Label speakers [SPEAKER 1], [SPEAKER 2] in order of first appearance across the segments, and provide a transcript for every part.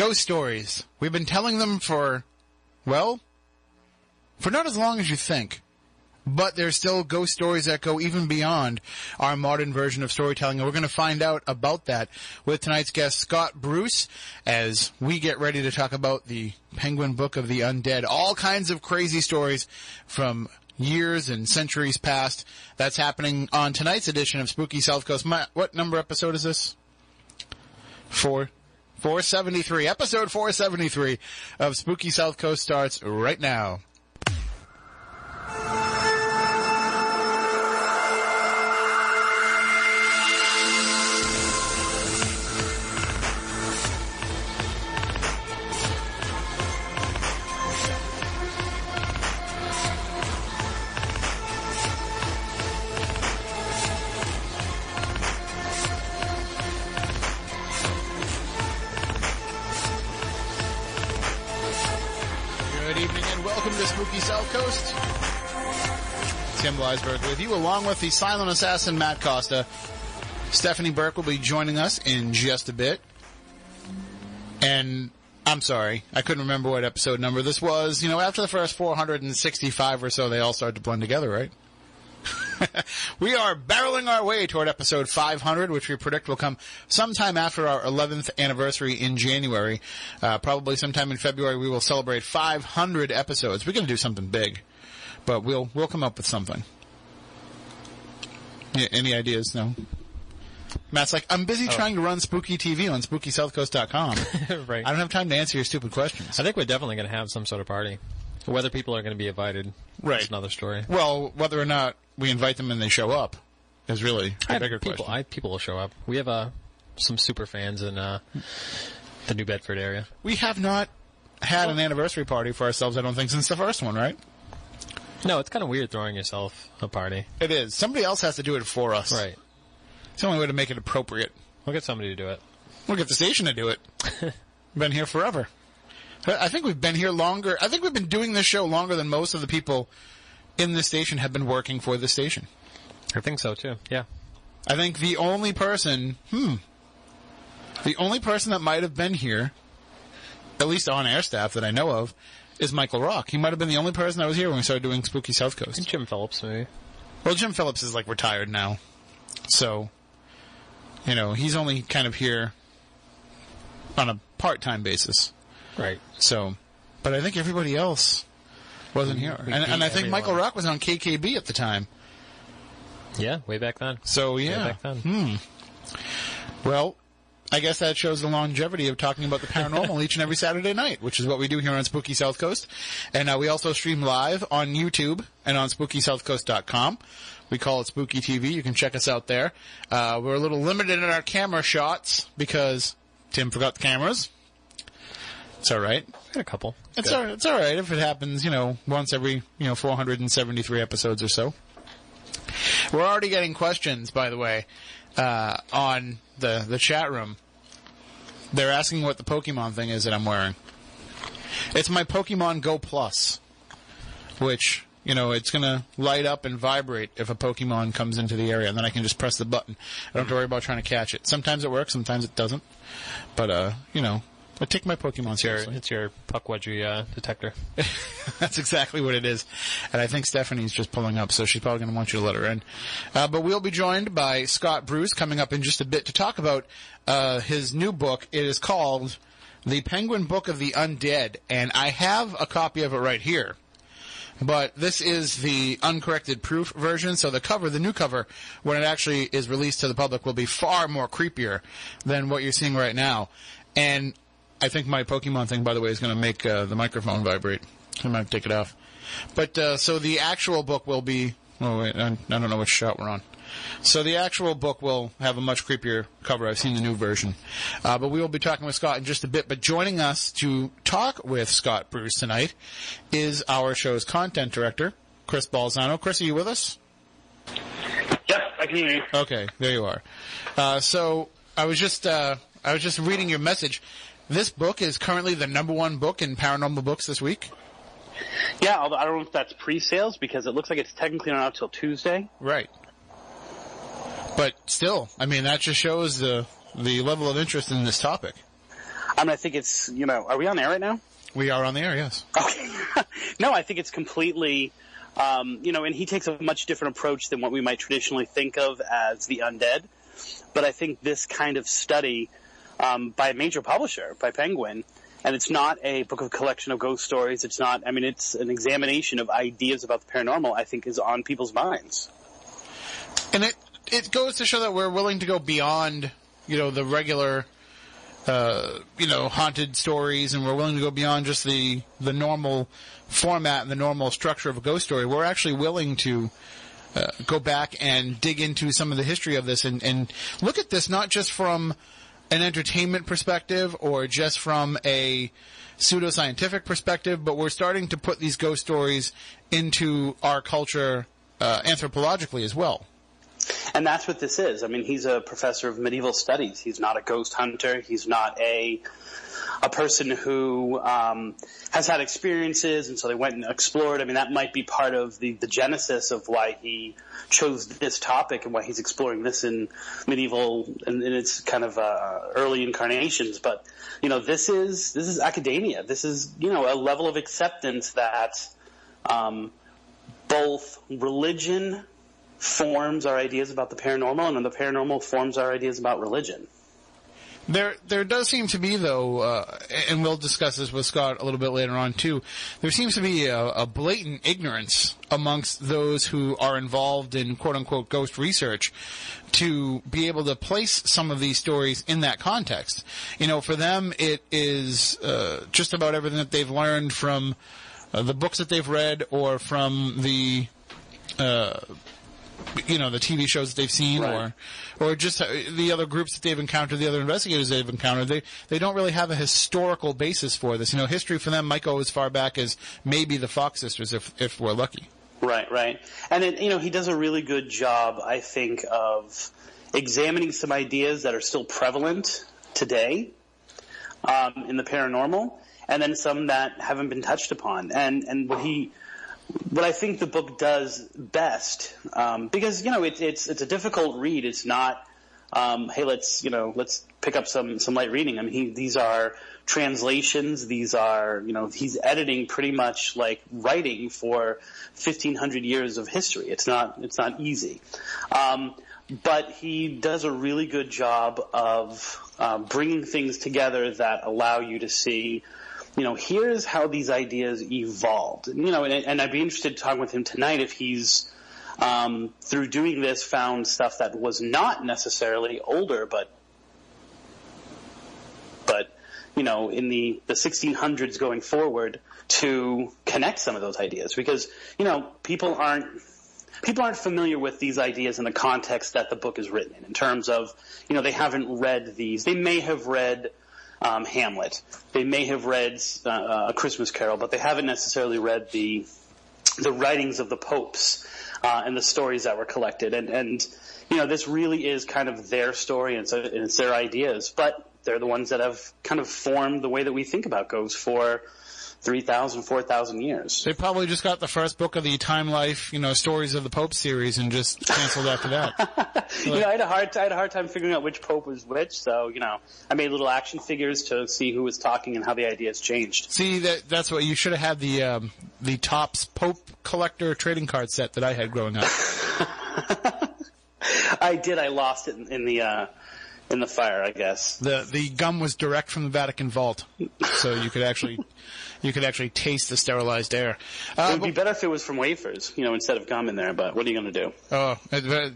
[SPEAKER 1] Ghost stories. We've been telling them for, well, for not as long as you think. But there's still ghost stories that go even beyond our modern version of storytelling, and we're going to find out about that with tonight's guest, Scott Bruce, as we get ready to talk about the Penguin Book of the Undead. All kinds of crazy stories from years and centuries past. That's happening on tonight's edition of Spooky South Coast. My, what number episode is this? Four. 473. Episode 473 of Spooky South Coast starts right now. Along with the silent assassin Matt Costa. Stephanie Burke will be joining us in just a bit. And I'm sorry, I couldn't remember what episode number this was. You know, after the first 465 or so, they all start to blend together, right? we are barreling our way toward episode 500, which we predict will come sometime after our 11th anniversary in January. Uh, probably sometime in February, we will celebrate 500 episodes. We're going to do something big, but we'll we'll come up with something. Yeah, any ideas? No. Matt's like, I'm busy trying to run Spooky TV on SpookySouthCoast.com.
[SPEAKER 2] right.
[SPEAKER 1] I don't have time to answer your stupid questions.
[SPEAKER 2] I think we're definitely going to have some sort of party. Whether people are going to be invited,
[SPEAKER 1] Right.
[SPEAKER 2] is another story.
[SPEAKER 1] Well, whether or not we invite them and they show up is really the
[SPEAKER 2] I-
[SPEAKER 1] bigger
[SPEAKER 2] people,
[SPEAKER 1] question.
[SPEAKER 2] I, people will show up. We have uh, some super fans in uh, the New Bedford area.
[SPEAKER 1] We have not had an anniversary party for ourselves, I don't think, since the first one, right?
[SPEAKER 2] No, it's kind of weird throwing yourself a party.
[SPEAKER 1] It is. Somebody else has to do it for us.
[SPEAKER 2] Right.
[SPEAKER 1] It's the only way to make it appropriate.
[SPEAKER 2] We'll get somebody to do it.
[SPEAKER 1] We'll get the station to do it. been here forever. I I think we've been here longer. I think we've been doing this show longer than most of the people in this station have been working for the station.
[SPEAKER 2] I think so too. Yeah.
[SPEAKER 1] I think the only person, hmm, the only person that might have been here, at least on air staff that I know of, is Michael Rock. He might have been the only person that was here when we started doing Spooky South
[SPEAKER 2] And
[SPEAKER 1] Coast.
[SPEAKER 2] Jim Phillips, maybe.
[SPEAKER 1] Well, Jim Phillips is like retired now, so you know he's only kind of here on a part-time basis.
[SPEAKER 2] Right.
[SPEAKER 1] So, but I think everybody else wasn't here, and, and I think Michael. Rock was on KKB at the time.
[SPEAKER 2] Yeah, way back then.
[SPEAKER 1] So
[SPEAKER 2] Way
[SPEAKER 1] yeah,
[SPEAKER 2] back then. Hmm.
[SPEAKER 1] Well, I guess that shows the longevity of talking about the paranormal each and every Saturday night, which is what we do here on Spooky South Coast. And uh, we also stream live on YouTube and on SpookySouthCoast.com. We call it Spooky TV. You can check us out there. Uh, we're a little limited in our camera shots because Tim forgot the cameras. It's all right.
[SPEAKER 2] Got a couple.
[SPEAKER 1] It's
[SPEAKER 2] Good.
[SPEAKER 1] all, it's all right if it happens, you know, once every, you know, 473 episodes or so. We're already getting questions, by the way, uh, on the, the chat room. They're asking what the Pokemon thing is that I'm wearing. It's my Pokemon Go Plus, which, you know, it's gonna light up and vibrate if a Pokemon comes into the area, and then I can just press the button. I don't have to worry about trying to catch it. Sometimes it works, sometimes it doesn't. But, uh, you know, I take my Pokemon
[SPEAKER 2] It's your,
[SPEAKER 1] seriously.
[SPEAKER 2] it's your Pukwudgie uh, detector.
[SPEAKER 1] That's exactly what it is. And I think Stephanie's just pulling up, so she's probably going to want you to let her in. Uh, but we'll be joined by Scott Bruce coming up in just a bit to talk about uh, his new book. It is called The Penguin Book of the Undead, and I have a copy of it right here. But this is the uncorrected proof version, so the cover, the new cover, when it actually is released to the public, will be far more creepier than what you're seeing right now. And I think my Pokemon thing, by the way, is going to make uh, the microphone vibrate. I might take it off. But uh, so the actual book will be. Oh wait, I, I don't know which shot we're on. So the actual book will have a much creepier cover. I've seen the new version, uh, but we will be talking with Scott in just a bit. But joining us to talk with Scott Bruce tonight is our show's content director, Chris Balzano. Chris, are you with us?
[SPEAKER 3] Yep, I can hear you.
[SPEAKER 1] Okay, there you are. Uh, so I was just uh, I was just reading your message. This book is currently the number one book in paranormal books this week.
[SPEAKER 3] Yeah, although I don't know if that's pre-sales because it looks like it's technically not out till Tuesday.
[SPEAKER 1] Right. But still, I mean, that just shows the the level of interest in this topic.
[SPEAKER 3] I mean, I think it's you know, are we on air right now?
[SPEAKER 1] We are on the air, yes.
[SPEAKER 3] Okay. no, I think it's completely, um, you know, and he takes a much different approach than what we might traditionally think of as the undead. But I think this kind of study um, by a major publisher, by Penguin, and it's not a book of collection of ghost stories. It's not. I mean, it's an examination of ideas about the paranormal. I think is on people's minds.
[SPEAKER 1] And it it goes to show that we're willing to go beyond, you know, the regular uh, you know, haunted stories, and we're willing to go beyond just the the normal format and the normal structure of a ghost story. We're actually willing to uh, go back and dig into some of the history of this and, and look at this not just from an entertainment perspective or just from a pseudoscientific perspective, but we're starting to put these ghost stories into our culture uh, anthropologically as well.
[SPEAKER 3] And that's what this is. I mean, he's a professor of medieval studies. He's not a ghost hunter. He's not a a person who um, has had experiences, and so they went and explored. I mean, that might be part of the, the genesis of why he chose this topic and why he's exploring this in medieval and in its kind of uh, early incarnations. But you know, this is this is academia. This is you know a level of acceptance that um, both religion forms our ideas about the paranormal, and then the paranormal forms our ideas about religion.
[SPEAKER 1] There, there does seem to be though, uh, and we'll discuss this with Scott a little bit later on too. There seems to be a, a, blatant ignorance amongst those who are involved in quote unquote ghost research to be able to place some of these stories in that context. You know, for them, it is uh, just about everything that they've learned from uh, the books that they've read or from the uh, you know the TV shows that they've seen,
[SPEAKER 3] Right.
[SPEAKER 1] or or just uh, the other groups that they've encountered, the other investigators they've encountered. They they don't really have a historical basis for this. You know, history for them might go as far back as maybe the Fox sisters, if if we're lucky.
[SPEAKER 3] Right, right. And then, you know, he does a really good job, I think, of examining some ideas that are still prevalent today um, in the paranormal, and then some that haven't been touched upon. And and what he, what I think the book does best, um, because you know it's it's it's a difficult read. It's not, um, hey, let's you know let's pick up some some light reading. I mean, he, these are translations. These are you know he's editing pretty much like writing for 1500 years of history. It's not it's not easy. Um, but he does a really good job of uh, bringing things together that allow you to see you know, here's how these ideas evolved. You know, and, and I'd be interested to talk with him tonight if he's, um, through doing this, found stuff that was not necessarily older, but, but, you know, in the, the 1600s going forward to connect some of those ideas. Because, you know, people aren't, people aren't familiar with these ideas in the context that the book is written in, in terms of, you know, they haven't read these. They may have read, um, Hamlet. They may have read uh, A Christmas Carol, but they haven't necessarily read the the writings of the popes uh, and the stories that were collected. And and you know this really is kind of their story and, so, and it's their ideas, but they're the ones that have kind of formed the way that we think about ghosts for 3,000, 4,000 years.
[SPEAKER 1] They probably just got the first book of the Time Life, you know, Stories of the Pope series and just canceled after that.
[SPEAKER 3] you know, I had a hard, I had a hard time figuring out which pope was which. So, you know, I made little action figures to see who was talking and how the ideas changed.
[SPEAKER 1] See that that's what you should have had the um, the Topps Pope collector trading card set that I had growing up.
[SPEAKER 3] I did. I lost it in, in the uh, in the fire, I guess.
[SPEAKER 1] The the gum was direct from the Vatican vault, so you could actually you could actually taste the sterilized air.
[SPEAKER 3] It
[SPEAKER 1] Uh,
[SPEAKER 3] would be
[SPEAKER 1] but-
[SPEAKER 3] better if it was from wafers, you know, instead of gum in there. But what are you going to do?
[SPEAKER 1] oh, uh, uh,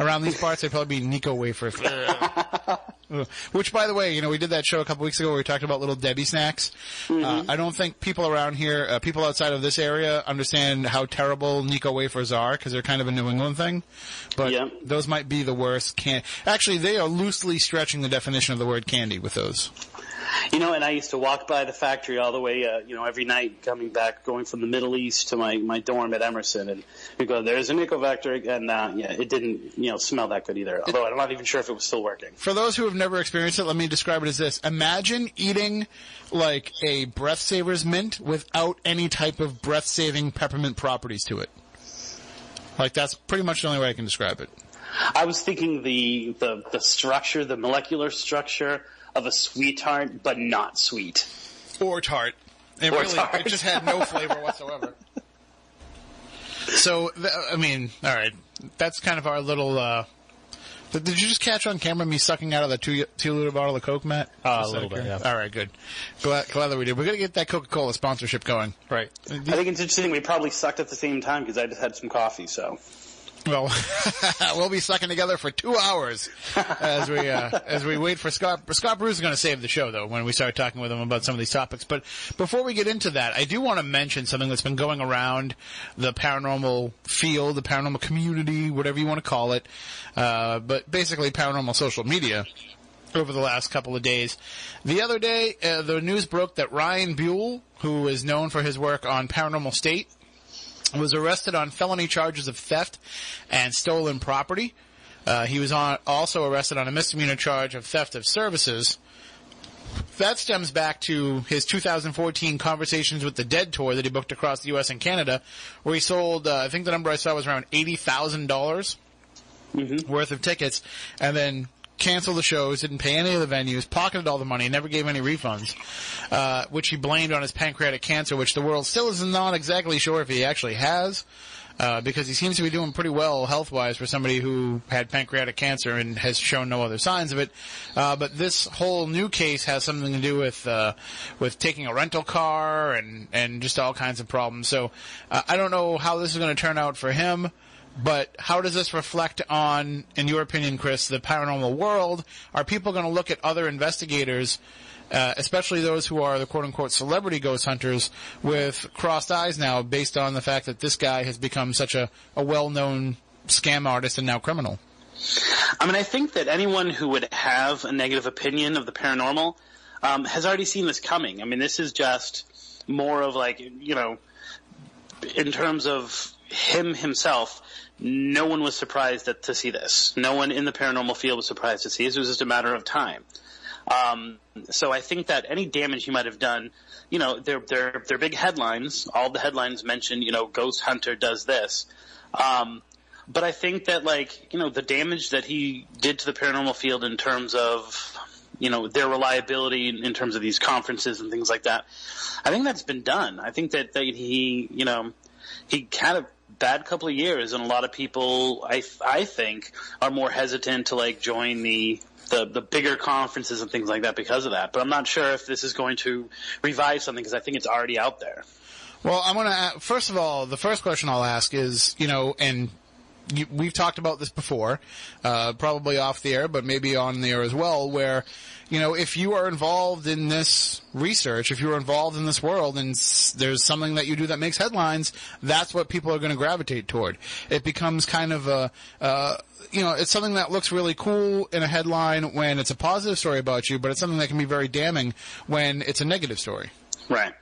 [SPEAKER 1] around these parts, they'd probably be Necco wafers. Which, by the way, you know, we did that show a couple weeks ago where we talked about little Debbie snacks. Uh, I don't think people around here, uh, people outside of this area, understand how terrible Necco wafers are because they're kind of a New England thing. But
[SPEAKER 3] Yeah.
[SPEAKER 1] those might be the worst. Can actually, they are loosely stretching the definition of the word candy with those.
[SPEAKER 3] You know, and I used to walk by the factory all the way, uh, you know, every night coming back, going from the Middle East to my, my dorm at Emerson, and we go, there's a nickel vector. and uh, yeah, it didn't, you know, smell that good either. Although I'm not even sure if it was still working.
[SPEAKER 1] For those who have never experienced it, let me describe it as this. Imagine eating like a breath savers mint without any type of breath saving peppermint properties to it. Like that's pretty much the only way I can describe it.
[SPEAKER 3] I was thinking the, the, the structure, the molecular structure of a sweetheart, but not sweet.
[SPEAKER 1] or tart. It
[SPEAKER 3] Or
[SPEAKER 1] really,
[SPEAKER 3] tart.
[SPEAKER 1] it just had no flavor whatsoever. So, th- I mean, all right, that's kind of our little. Uh, did you just catch on camera me sucking out of the two two liter bottle of Coke, Matt?
[SPEAKER 2] Uh, a little bit, yeah.
[SPEAKER 1] All right, good. Glad, glad that we did. We're gonna get that Coca Cola sponsorship going.
[SPEAKER 2] Right.
[SPEAKER 3] I think it's interesting. We probably sucked at the same time because I just had some coffee. So
[SPEAKER 1] Well, we'll be sucking together for two hours as we uh, as we wait for Scott. Scott Bruce is going to save the show though when we start talking with him about some of these topics. But before we get into that, I do want to mention something that's been going around the paranormal field, the paranormal community, whatever you want to call it. Uh, but basically, paranormal social media over the last couple of days. The other day, uh, the news broke that Ryan Buell, who is known for his work on Paranormal State, was arrested on felony charges of theft and stolen property. Uh, he was on, also arrested on a misdemeanor charge of theft of services. That stems back to his 2014 Conversations with the Dead tour that he booked across the U.S. and Canada, where he sold, uh, I think the number I saw was around $80,000 worth of tickets, and then canceled the shows, didn't pay any of the venues, pocketed all the money, never gave any refunds, uh, which he blamed on his pancreatic cancer, which the world still is not exactly sure if he actually has. Uh, because he seems to be doing pretty well health-wise for somebody who had pancreatic cancer and has shown no other signs of it. Uh, but this whole new case has something to do with uh, with taking a rental car and and just all kinds of problems. So uh, I don't know how this is going to turn out for him. But how does this reflect on, in your opinion, Chris, the paranormal world? Are people going to look at other investigators, uh, especially those who are the quote unquote celebrity ghost hunters, with crossed eyes now based on the fact that this guy has become such a, a well known scam artist and now criminal?
[SPEAKER 3] I mean, I think that anyone who would have a negative opinion of the paranormal um, has already seen this coming. I mean, this is just more of like, you know, in terms of him himself, no one was surprised that, to see this. No one in the paranormal field was surprised to see this. It was just a matter of time. Um, so I think that any damage he might have done, you know, they're, they're, they're big headlines. All the headlines mention, you know, ghost hunter does this. Um, but I think that like, you know, the damage that he did to the paranormal field in terms of, you know, their reliability in, in terms of these conferences and things like that, I think that's been done. I think that, that he, you know, he kind a bad couple of years and a lot of people, I, I think, are more hesitant to like join the, the, the bigger conferences and things like that because of that. But I'm not sure if this is going to revive something because I think it's already out there.
[SPEAKER 1] Well, I'm going to, first of all, the first question I'll ask is, you know, and we've talked about this before, uh, probably off the air, but maybe on the air as well, where, you know, if you are involved in this research, if you're involved in this world and s- there's something that you do that makes headlines, that's what people are going to gravitate toward. It becomes kind of a, uh, you know, it's something that looks really cool in a headline when it's a positive story about you, but it's something that can be very damning when it's a negative story.
[SPEAKER 3] Right.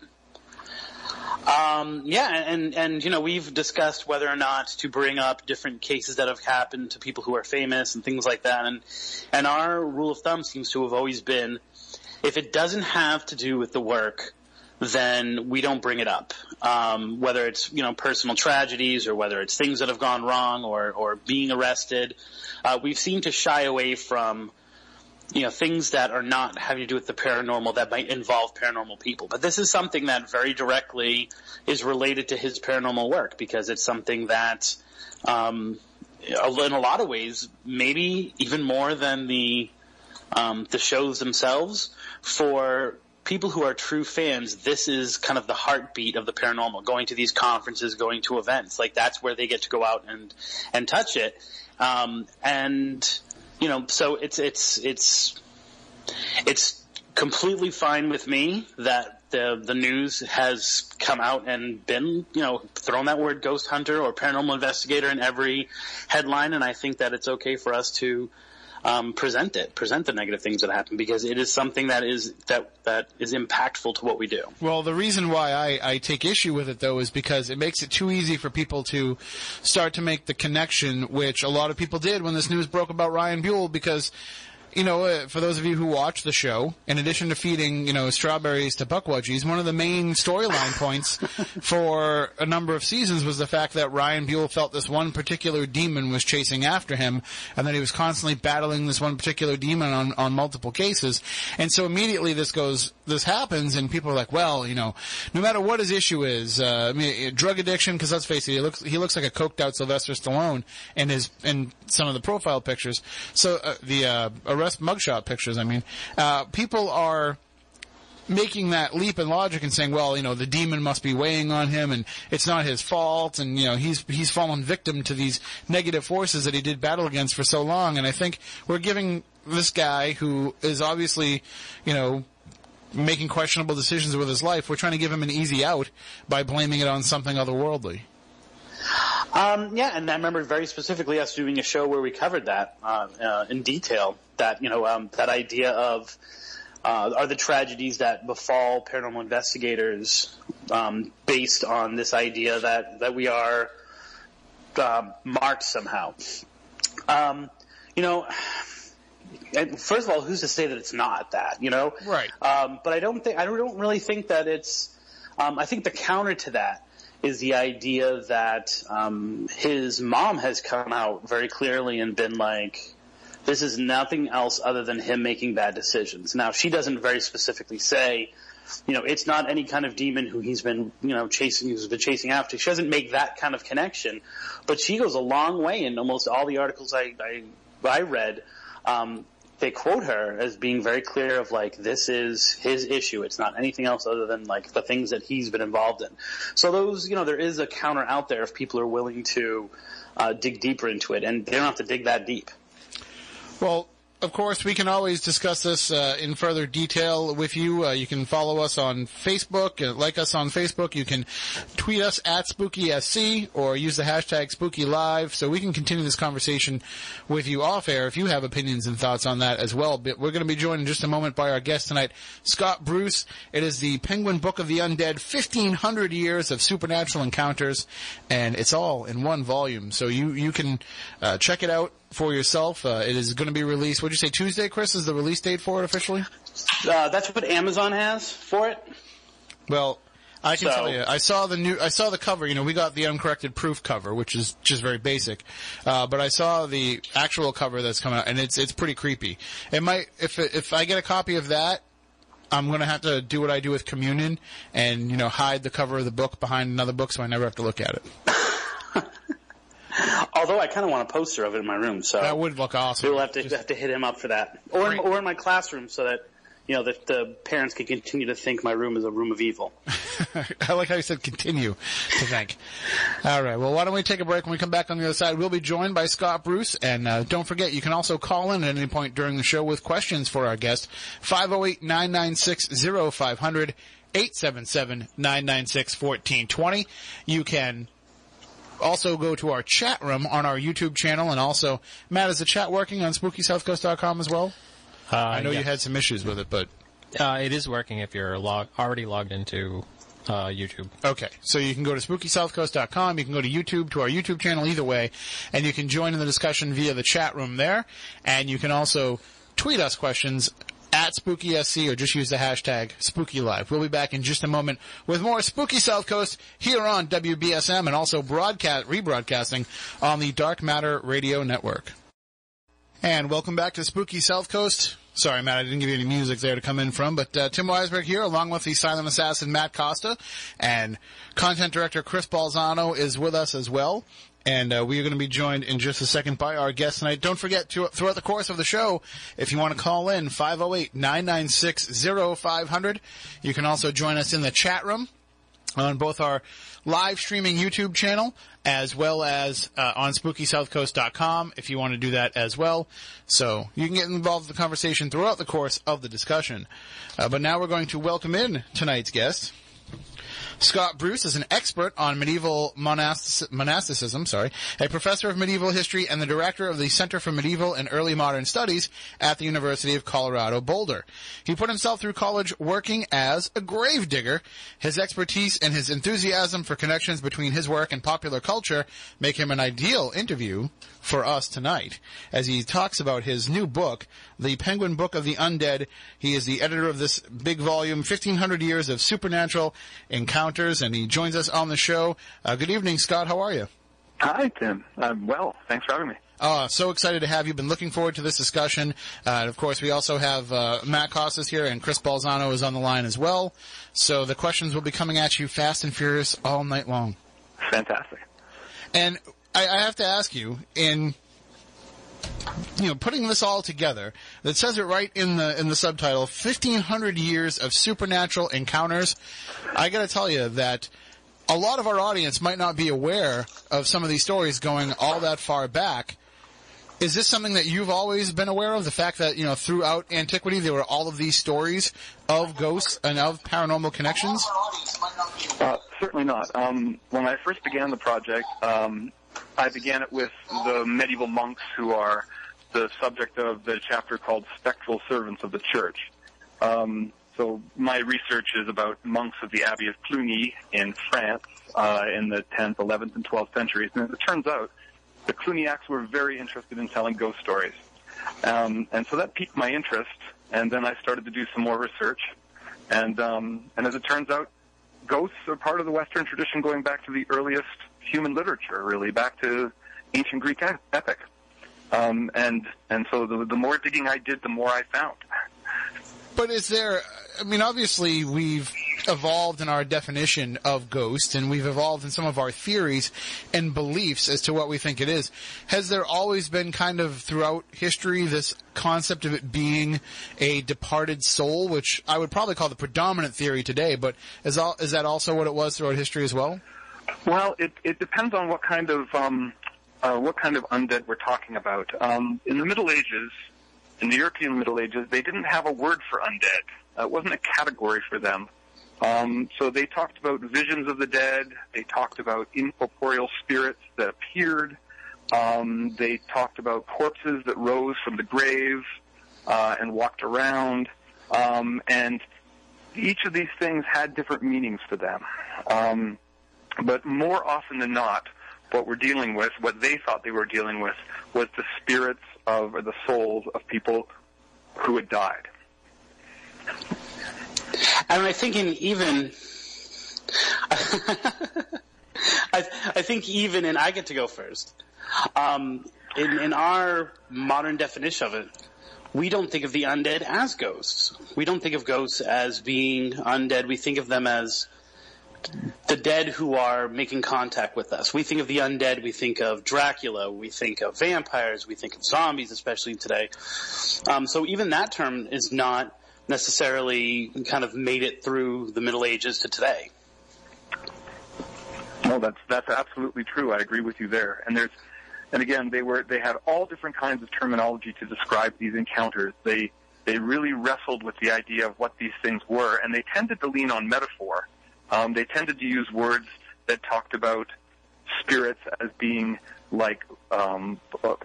[SPEAKER 3] Um, yeah, and, and, you know, we've discussed whether or not to bring up different cases that have happened to people who are famous and things like that. And, and our rule of thumb seems to have always been, if it doesn't have to do with the work, then we don't bring it up. Um, whether it's, you know, personal tragedies or whether it's things that have gone wrong or, or being arrested, uh, we've seemed to shy away from, you know, things that are not having to do with the paranormal that might involve paranormal people. But this is something that very directly is related to his paranormal work because it's something that, um, in a lot of ways, maybe even more than the, um, the shows themselves, for people who are true fans, this is kind of the heartbeat of the paranormal. Going to these conferences, going to events, like that's where they get to go out and and touch it. Um, and you know, so it's it's it's it's completely fine with me that the the news has come out and been you know thrown that word ghost hunter or paranormal investigator in every headline, and I think that it's okay for us to um, present it, present the negative things that happen because it is something that is that that is impactful to what we do.
[SPEAKER 1] Well, the reason why I, I take issue with it though is because it makes it too easy for people to start to make the connection, which a lot of people did when this news broke about Ryan Buell, because you know, uh, for those of you who watch the show, in addition to feeding, you know, strawberries to Pukwudgies, one of the main storyline points for a number of seasons was the fact that Ryan Buell felt this one particular demon was chasing after him, and that he was constantly battling this one particular demon on, on multiple cases. And so immediately this goes, this happens, and people are like, well, you know, no matter what his issue is, uh, I mean, drug addiction, because let's face it, he looks, he looks like a coked out Sylvester Stallone in his, in some of the profile pictures. So, uh, the, uh, arrest mugshot pictures, I mean, uh, people are, making that leap in logic and saying, well, you know, the demon must be weighing on him and it's not his fault and, you know, he's, he's fallen victim to these negative forces that he did battle against for so long. And I think we're giving this guy who is obviously, you know, making questionable decisions with his life, we're trying to give him an easy out by blaming it on something otherworldly.
[SPEAKER 3] Um, yeah, and I remember very specifically us doing a show where we covered that uh, uh, in detail. That you know, um, that idea of uh, are the tragedies that befall paranormal investigators um, based on this idea that that we are um, marked somehow. Um, you know, and first of all, who's to say that it's not that? You know,
[SPEAKER 1] Right.
[SPEAKER 3] Um, but I don't think I don't really think that it's. Um, I think the counter to that is the idea that um, his mom has come out very clearly and been like, this is nothing else other than him making bad decisions. Now, she doesn't very specifically say, you know, it's not any kind of demon who he's been, you know, chasing, who's been chasing after. She doesn't make that kind of connection, but she goes a long way in almost all the articles I, I, I read. Um, they quote her as being very clear of like, this is his issue. It's not anything else other than like the things that he's been involved in. So those, you know, there is a counter out there if people are willing to, uh, dig deeper into it and they don't have to dig that deep.
[SPEAKER 1] Well, of course, we can always discuss this uh, in further detail with you. Uh, you can follow us on Facebook, uh, like us on Facebook. You can tweet us at SpookySC or use the hashtag SpookyLive so we can continue this conversation with you off air if you have opinions and thoughts on that as well. But we're going to be joined in just a moment by our guest tonight, Scott Bruce. It is the Penguin Book of the Undead, 1500 years of supernatural encounters, and it's all in one volume. So you, you can uh, check it out for yourself. Uh, it is going to be released. What did you say? Tuesday, Chris, is the release date for it officially?
[SPEAKER 3] Uh, that's what Amazon has for it.
[SPEAKER 1] Well, I can
[SPEAKER 3] So-
[SPEAKER 1] tell you, I saw the new, I saw the cover. You know, we got the uncorrected proof cover, which is just very basic. Uh, but I saw the actual cover that's coming out, and it's it's pretty creepy. It might, if if I get a copy of that. I'm gonna have to do what I do with Communion, and you know, hide the cover of the book behind another book, so I never have to look at it.
[SPEAKER 3] Although I kind of want a poster of it in my room, so
[SPEAKER 1] That would look awesome.
[SPEAKER 3] we'll have to
[SPEAKER 1] Just-
[SPEAKER 3] have to hit him up for that, or in, or in my classroom, so that you know that the parents can continue to think my room is a room of evil.
[SPEAKER 1] I like how you said continue to think. All right. Well, why don't we take a break? When we come back on the other side, we'll be joined by Scott Bruce. And uh, don't forget, you can also call in at any point during the show with questions for our guest. 508-996-0500, 877-996-1420. You can also go to our chat room on our YouTube channel. And also, Matt, is the chat working on SpookySouthCoast.com as well?
[SPEAKER 2] Uh,
[SPEAKER 1] I know
[SPEAKER 2] yeah.
[SPEAKER 1] you had some issues with it, but...
[SPEAKER 2] Uh, it is working if you're log- already logged into uh, YouTube.
[SPEAKER 1] Okay, so you can go to SpookySouthCoast.com, you can go to YouTube, to our YouTube channel, either way, and you can join in the discussion via the chat room there, and you can also tweet us questions at Spooky SC or just use the hashtag Spooky Live. We'll be back in just a moment with more Spooky South Coast here on WBSM and also broadcast, rebroadcasting on the Dark Matter Radio Network. And welcome back to Spooky South Coast. Sorry, Matt, I didn't give you any music there to come in from, but uh, Tim Weisberg here, along with the silent assassin Matt Costa, and content director Chris Balzano is with us as well. And uh, we are going to be joined in just a second by our guest tonight. Don't forget to throughout the course of the show, if you want to call in 508-996-0500. You can also join us in the chat room on both our live streaming YouTube channel as well as uh, on SpookySouthCoast.com if you want to do that as well. So you can get involved in the conversation throughout the course of the discussion. Uh, but now we're going to welcome in tonight's guest. Scott Bruce is an expert on medieval monastic- monasticism, sorry, a professor of medieval history and the director of the Center for Medieval and Early Modern Studies at the University of Colorado Boulder. He put himself through college working as a grave digger. His expertise and his enthusiasm for connections between his work and popular culture make him an ideal interview for us tonight as he talks about his new book, The Penguin Book of the Undead. He is the editor of this big volume, 1500 Years of Supernatural Encounters, and he joins us on the show. Uh, good evening, Scott. How are you?
[SPEAKER 4] Hi, Tim. I'm well. Thanks for having me.
[SPEAKER 1] Oh, so excited to have you. Been looking forward to this discussion. Uh, of course, we also have uh, Matt Costa's here, and Chris Balzano is on the line as well. So the questions will be coming at you fast and furious all night long.
[SPEAKER 4] Fantastic.
[SPEAKER 1] And I, I have to ask you, in you know, putting this all together, it says it right in the in the subtitle, fifteen hundred years of supernatural encounters. I got to tell you that a lot of our audience might not be aware of some of these stories going all that far back. Is this something that you've always been aware of? The fact that you know throughout antiquity there were all of these stories of ghosts and of paranormal connections.
[SPEAKER 4] Uh, certainly not. Um, when I first began the project, um, I began it with the medieval monks who are the subject of the chapter called Spectral Servants of the Church. Um, so my research is about monks of the Abbey of Cluny in France uh, in the 10th, 11th, and 12th centuries. And it turns out the Cluniacs were very interested in telling ghost stories. Um, and so that piqued my interest, and then I started to do some more research. And, um, and as it turns out, ghosts are part of the Western tradition going back to the earliest human literature, really, back to ancient Greek epic. Um, and and so the, the more digging I did, the more I found.
[SPEAKER 1] But is there? I mean, obviously we've evolved in our definition of ghost, and we've evolved in some of our theories and beliefs as to what we think it is. Has there always been kind of throughout history this concept of it being a departed soul, which I would probably call the predominant theory today? But is all, is that also what it was throughout history as well?
[SPEAKER 4] Well, it, it depends on what kind of um, uh, what kind of undead we're talking about. Um, in the Middle Ages, in the European Middle Ages, they didn't have a word for undead. Uh, it wasn't a category for them. Um, so they talked about visions of the dead. They talked about incorporeal spirits that appeared. Um, they talked about corpses that rose from the grave uh, and walked around. Um, and each of these things had different meanings for them. Um, but more often than not, what we're dealing with, what they thought they were dealing with, was the spirits of, or the souls of people who had died.
[SPEAKER 3] And I think in even, I, I think even, and I get to go first. Um, in, in our modern definition of it, we don't think of the undead as ghosts. We don't think of ghosts as being undead. We think of them as the dead who are making contact with us. We think of the undead, we think of Dracula, we think of vampires, we think of zombies, especially today. Um, so even that term is not necessarily kind of made it through the Middle Ages to today.
[SPEAKER 4] No, that's that's absolutely true. I agree with you there. And there's, and again, they were they had all different kinds of terminology to describe these encounters. They they really wrestled with the idea of what these things were, and they tended to lean on metaphor. Um, they tended to use words that talked about spirits as being like um,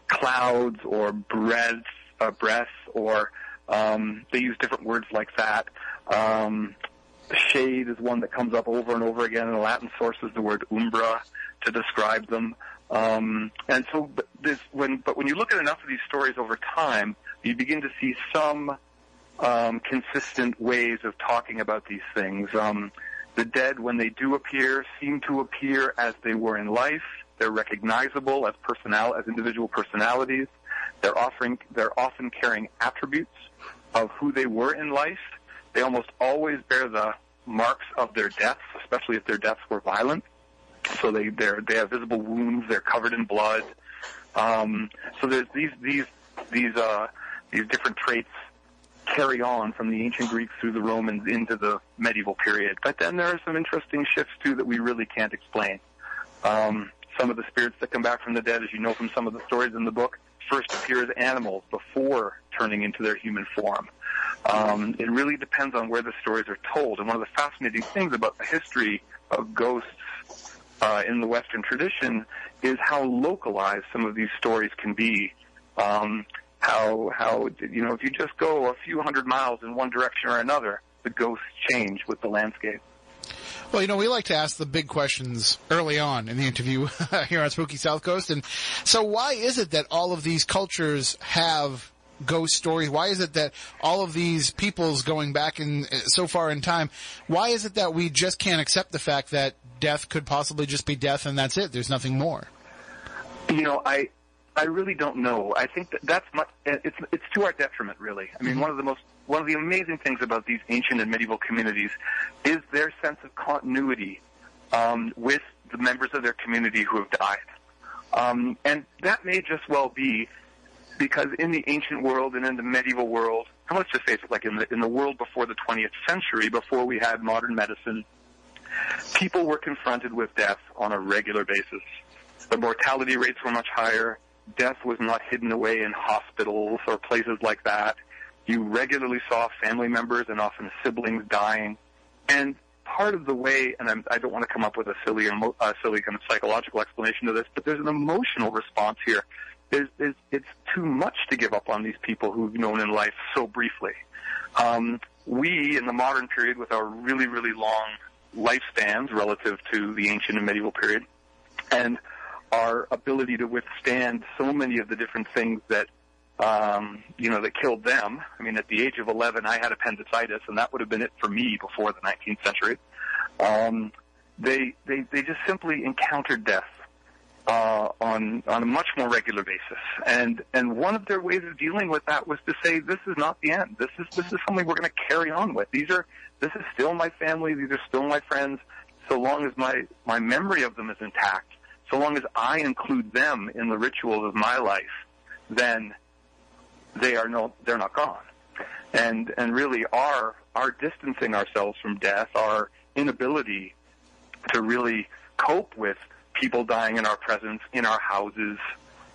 [SPEAKER 4] clouds or breaths, uh, breaths, or um, they use different words like that. Um, shade is one that comes up over and over again in the Latin sources. The word umbra to describe them. Um, and so, this when but when you look at enough of these stories over time, you begin to see some um, consistent ways of talking about these things. Um, the dead, when they do appear, seem to appear as they were in life. They're recognizable as personal, as individual personalities. They're offering, they're often carrying attributes of who they were in life. They almost always bear the marks of their deaths, especially if their deaths were violent. So they they're, they have visible wounds. They're covered in blood. Um, so there's these these these uh, these different traits carry on from the ancient Greeks through the Romans into the medieval period. But then there are some interesting shifts too that we really can't explain. Um, some of the spirits that come back from the dead, as you know from some of the stories in the book, first appear as animals before turning into their human form. Um, it really depends on where the stories are told. And one of the fascinating things about the history of ghosts uh, in the Western tradition is how localized some of these stories can be. Um, how how you know if you just go a few hundred miles in one direction or another, the ghosts change with the landscape.
[SPEAKER 1] Well, you know, we like to ask the big questions early on in the interview here on Spooky South Coast. And so why is it that all of these cultures have ghost stories? Why is it that all of these peoples going back in so far in time, why is it that we just can't accept the fact that death could possibly just be death and that's it? There's nothing more.
[SPEAKER 4] You know, I I really don't know. I think that that's much. It's it's to our detriment, really. I mean, one of the most one of the amazing things about these ancient and medieval communities is their sense of continuity um, with the members of their community who have died, um, and that may just well be because in the ancient world and in the medieval world, and let's just face it, like in the in the world before the 20th century, before we had modern medicine, people were confronted with death on a regular basis. The mortality rates were much higher death was not hidden away in hospitals or places like that. You regularly saw family members and often siblings dying. And part of the way, and I'm, I do not want to come up with a silly, emo, uh, silly kind of psychological explanation to this, but there's an emotional response here. There's, there's, it's too much to give up on these people who've known in life so briefly. Um, we, in the modern period, with our really, really long lifespans relative to the ancient and medieval period, and our ability to withstand so many of the different things that um, you know that killed them. I mean, at the age of 11, I had appendicitis, and that would have been it for me before the 19th century. Um, they they they just simply encountered death uh, on on a much more regular basis, and and one of their ways of dealing with that was to say, this is not the end. This is this is something we're going to carry on with. These are this is still my family. These are still my friends. So long as my my memory of them is intact, so long as I include them in the rituals of my life, then they are no, they're not gone. And, and really our, our distancing ourselves from death, our inability to really cope with people dying in our presence, in our houses,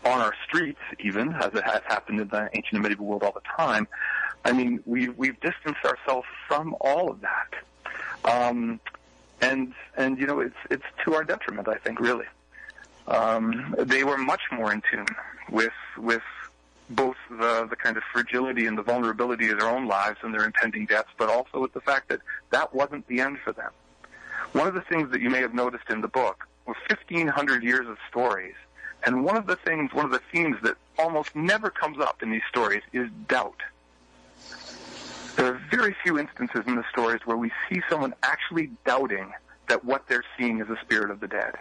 [SPEAKER 4] on our streets even, as it has happened in the ancient and medieval world all the time. I mean, we've, we've distanced ourselves from all of that. Um, and, and, you know, it's, it's to our detriment, I think, really um, they were much more in tune with with both the the kind of fragility and the vulnerability of their own lives and their impending deaths, but also with the fact that that wasn't the end for them. One of the things that you may have noticed in the book was 1,500 years of stories, and one of the things, one of the themes that almost never comes up in these stories is doubt. There are very few instances in the stories where we see someone actually doubting that what they're seeing is the spirit of the dead.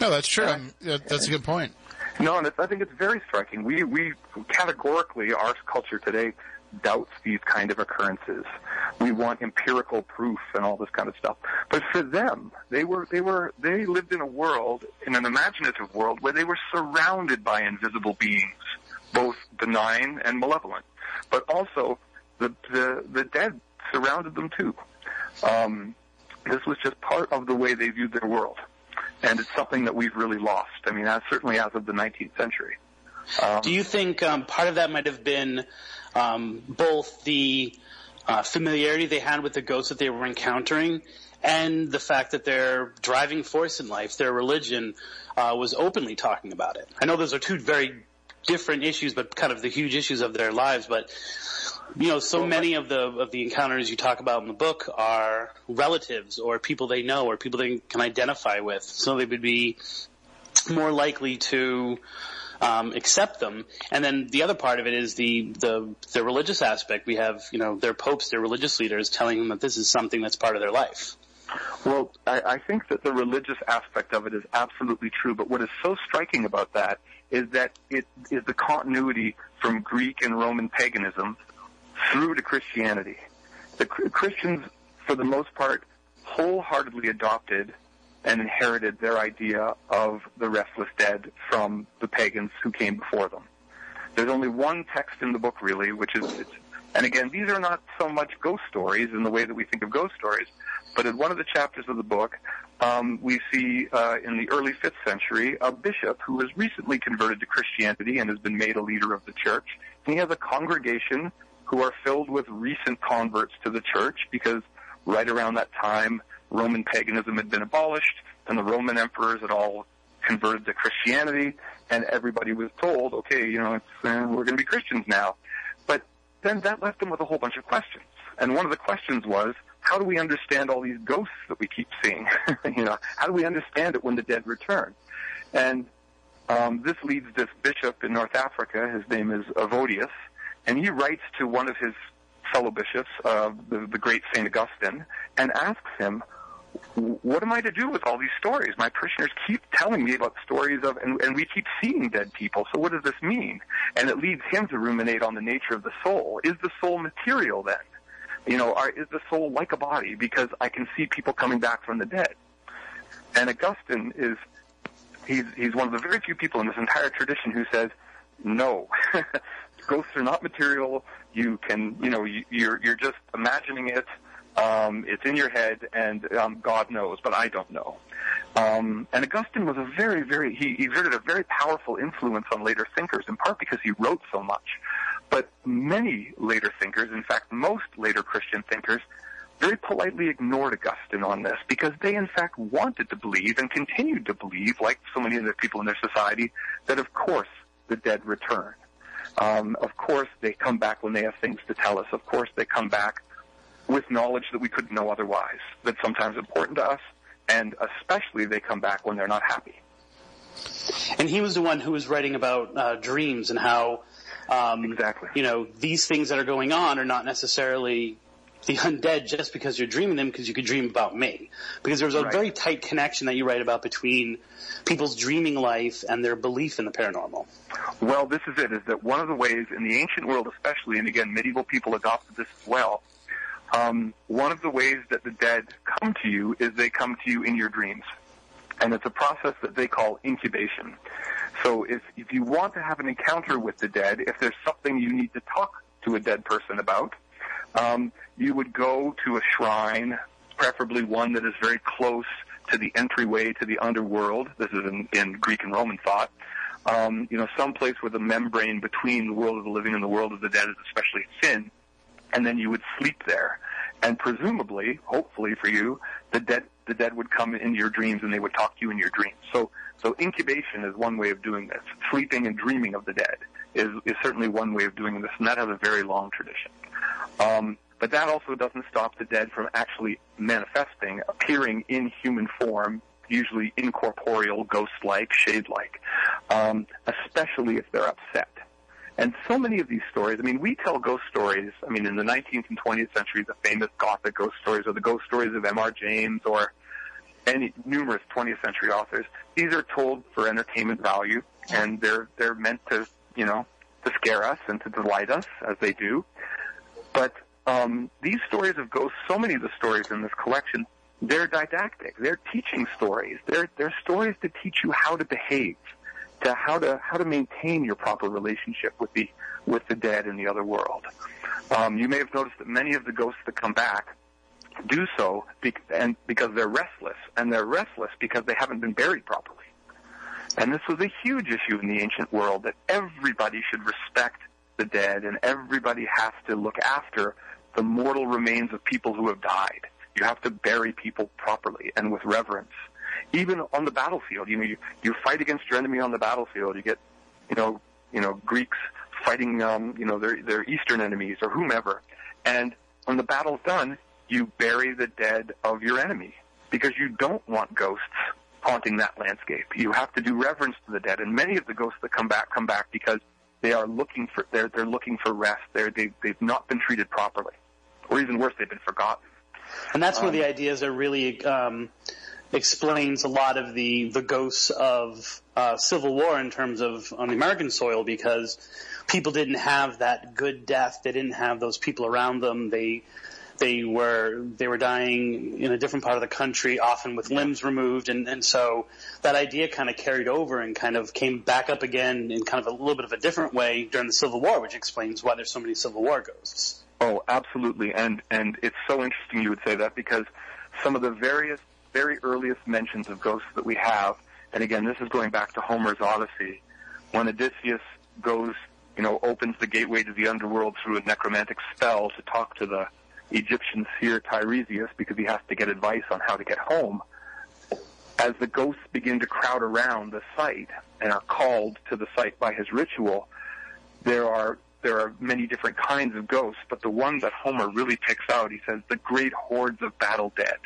[SPEAKER 1] No, that's true. Um, that's a good point.
[SPEAKER 4] No, and I think it's very striking. We we categorically our culture today doubts these kind of occurrences. We want empirical proof and all this kind of stuff. But for them, they were they were they lived in a world, in an imaginative world, where they were surrounded by invisible beings, both benign and malevolent. But also the the, the dead surrounded them too. Um, this was just part of the way they viewed their world and it's something that we've really lost. I mean, certainly as of the 19th century.
[SPEAKER 3] Um, Do you think um, part of that might have been um, both the uh, familiarity they had with the ghosts that they were encountering, and the fact that their driving force in life, their religion, uh, was openly talking about it? I know those are two very different issues, but kind of the huge issues of their lives. But you know, so many of the of the encounters you talk about in the book are relatives or people they know or people they can identify with, so they would be more likely to um, accept them. And then the other part of it is the, the the religious aspect. We have you know their popes, their religious leaders, telling them that this is something that's part of their life.
[SPEAKER 4] Well, I, I think that the religious aspect of it is absolutely true. But what is so striking about that is that it is the continuity from Greek and Roman paganism through to Christianity. The Christians, for the most part, wholeheartedly adopted and inherited their idea of the restless dead from the pagans who came before them. There's only one text in the book, really, which is, and again, these are not so much ghost stories in the way that we think of ghost stories, but in one of the chapters of the book, um, we see uh, in the early 5th century a bishop who has recently converted to Christianity and has been made a leader of the church. And he has a congregation who are filled with recent converts to the church because right around that time Roman paganism had been abolished, and the Roman emperors had all converted to Christianity, and everybody was told, okay, you know, uh, we're going to be Christians now. But then that left them with a whole bunch of questions. And one of the questions was, how do we understand all these ghosts that we keep seeing? you know, how do we understand it when the dead return? And um, this leads this bishop in North Africa. His name is Evodius, and he writes to one of his fellow bishops, uh, the, the great Saint Augustine, and asks him, "What am I to do with all these stories? My parishioners keep telling me about stories of, and, and we keep seeing dead people. So what does this mean?" And it leads him to ruminate on the nature of the soul. Is the soul material then? You know, are, is the soul like a body? Because I can see people coming back from the dead. And Augustine is he's he's one of the very few people in this entire tradition who says no. Ghosts are not material. You can, you know, you, you're you're just imagining it. Um, it's in your head, and um, God knows, but I don't know. Um, and Augustine was a very, very he exerted a very powerful influence on later thinkers, in part because he wrote so much. But many later thinkers, in fact, most later Christian thinkers, very politely ignored Augustine on this because they in fact wanted to believe and continued to believe, like so many other people in their society, that of course the dead return. Um, of course they come back when they have things to tell us. Of course they come back with knowledge that we couldn't know otherwise, that's sometimes important to us, and especially they come back when they're not happy.
[SPEAKER 3] And he was the one who was writing about uh, dreams and how, um,
[SPEAKER 4] exactly.
[SPEAKER 3] you know, these things that are going on are not necessarily the undead just because you're dreaming them because you could dream about me. Because there's a
[SPEAKER 4] Right.
[SPEAKER 3] very tight connection that you write about between people's dreaming life and their belief in the paranormal.
[SPEAKER 4] Well, this is it, is that one of the ways in the ancient world especially, and again, medieval people adopted this as well, um, one of the ways that the dead come to you is they come to you in your dreams. And it's a process that they call incubation. So if, if you want to have an encounter with the dead, if there's something you need to talk to a dead person about, um, you would go to a shrine, preferably one that is very close to the entryway to the underworld. This is in, in Greek and Roman thought. Um, you know, some place where the membrane between the world of the living and the world of the dead is especially thin, and then you would sleep there. And presumably, hopefully for you, the dead the dead would come in your dreams and they would talk to you in your dreams. So so incubation is one way of doing this. Sleeping and dreaming of the dead is is certainly one way of doing this, and that has a very long tradition. Um, but that also doesn't stop the dead from actually manifesting, appearing in human form, usually incorporeal, ghost-like, shade-like, um, especially if they're upset. And so many of these stories, I mean, we tell ghost stories, I mean, in the 19th and 20th century, the famous Gothic ghost stories or the ghost stories of M.R. James or any numerous 20th century authors. These are told for entertainment value and they're, they're meant to, you know, to scare us and to delight us as they do. But um, these stories of ghosts, so many of the stories in this collection, they're didactic. They're teaching stories. They're they're stories to teach you how to behave, to how to how to maintain your proper relationship with the with the dead in the other world. Um, you may have noticed that many of the ghosts that come back do so be- and because they're restless, and they're restless because they haven't been buried properly. And this was a huge issue in the ancient world that everybody should respect the dead and everybody has to look after the mortal remains of people who have died. You have to bury people properly and with reverence. Even on the battlefield, you know, you, you fight against your enemy on the battlefield. You get, you know, you know, Greeks fighting, um, you know, their, their Eastern enemies or whomever. And when the battle's done, you bury the dead of your enemy because you don't want ghosts haunting that landscape. You have to do reverence to the dead. And many of the ghosts that come back come back because they are looking for they're they're looking for rest. They're they they've not been treated properly, or even worse, they've been forgotten.
[SPEAKER 3] And that's one of the ideas that really um, explains a lot of the the ghosts of uh, Civil War in terms of on the American soil because people didn't have that good death. They didn't have those people around them. They they were they were dying in a different part of the country, often with limbs removed, and and so that idea kind of carried over and kind of came back up again in kind of a little bit of a different way during the Civil War, which explains why there's so many Civil War ghosts.
[SPEAKER 4] Oh, absolutely, and and it's so interesting you would say that because some of the various very earliest mentions of ghosts that we have, and again, this is going back to Homer's Odyssey, when Odysseus goes, you know, opens the gateway to the underworld through a necromantic spell to talk to the Egyptian seer Tiresias because he has to get advice on how to get home. As the ghosts begin to crowd around the site and are called to the site by his ritual, there are there are many different kinds of ghosts, but the one that Homer really picks out, he says, the great hordes of battle dead.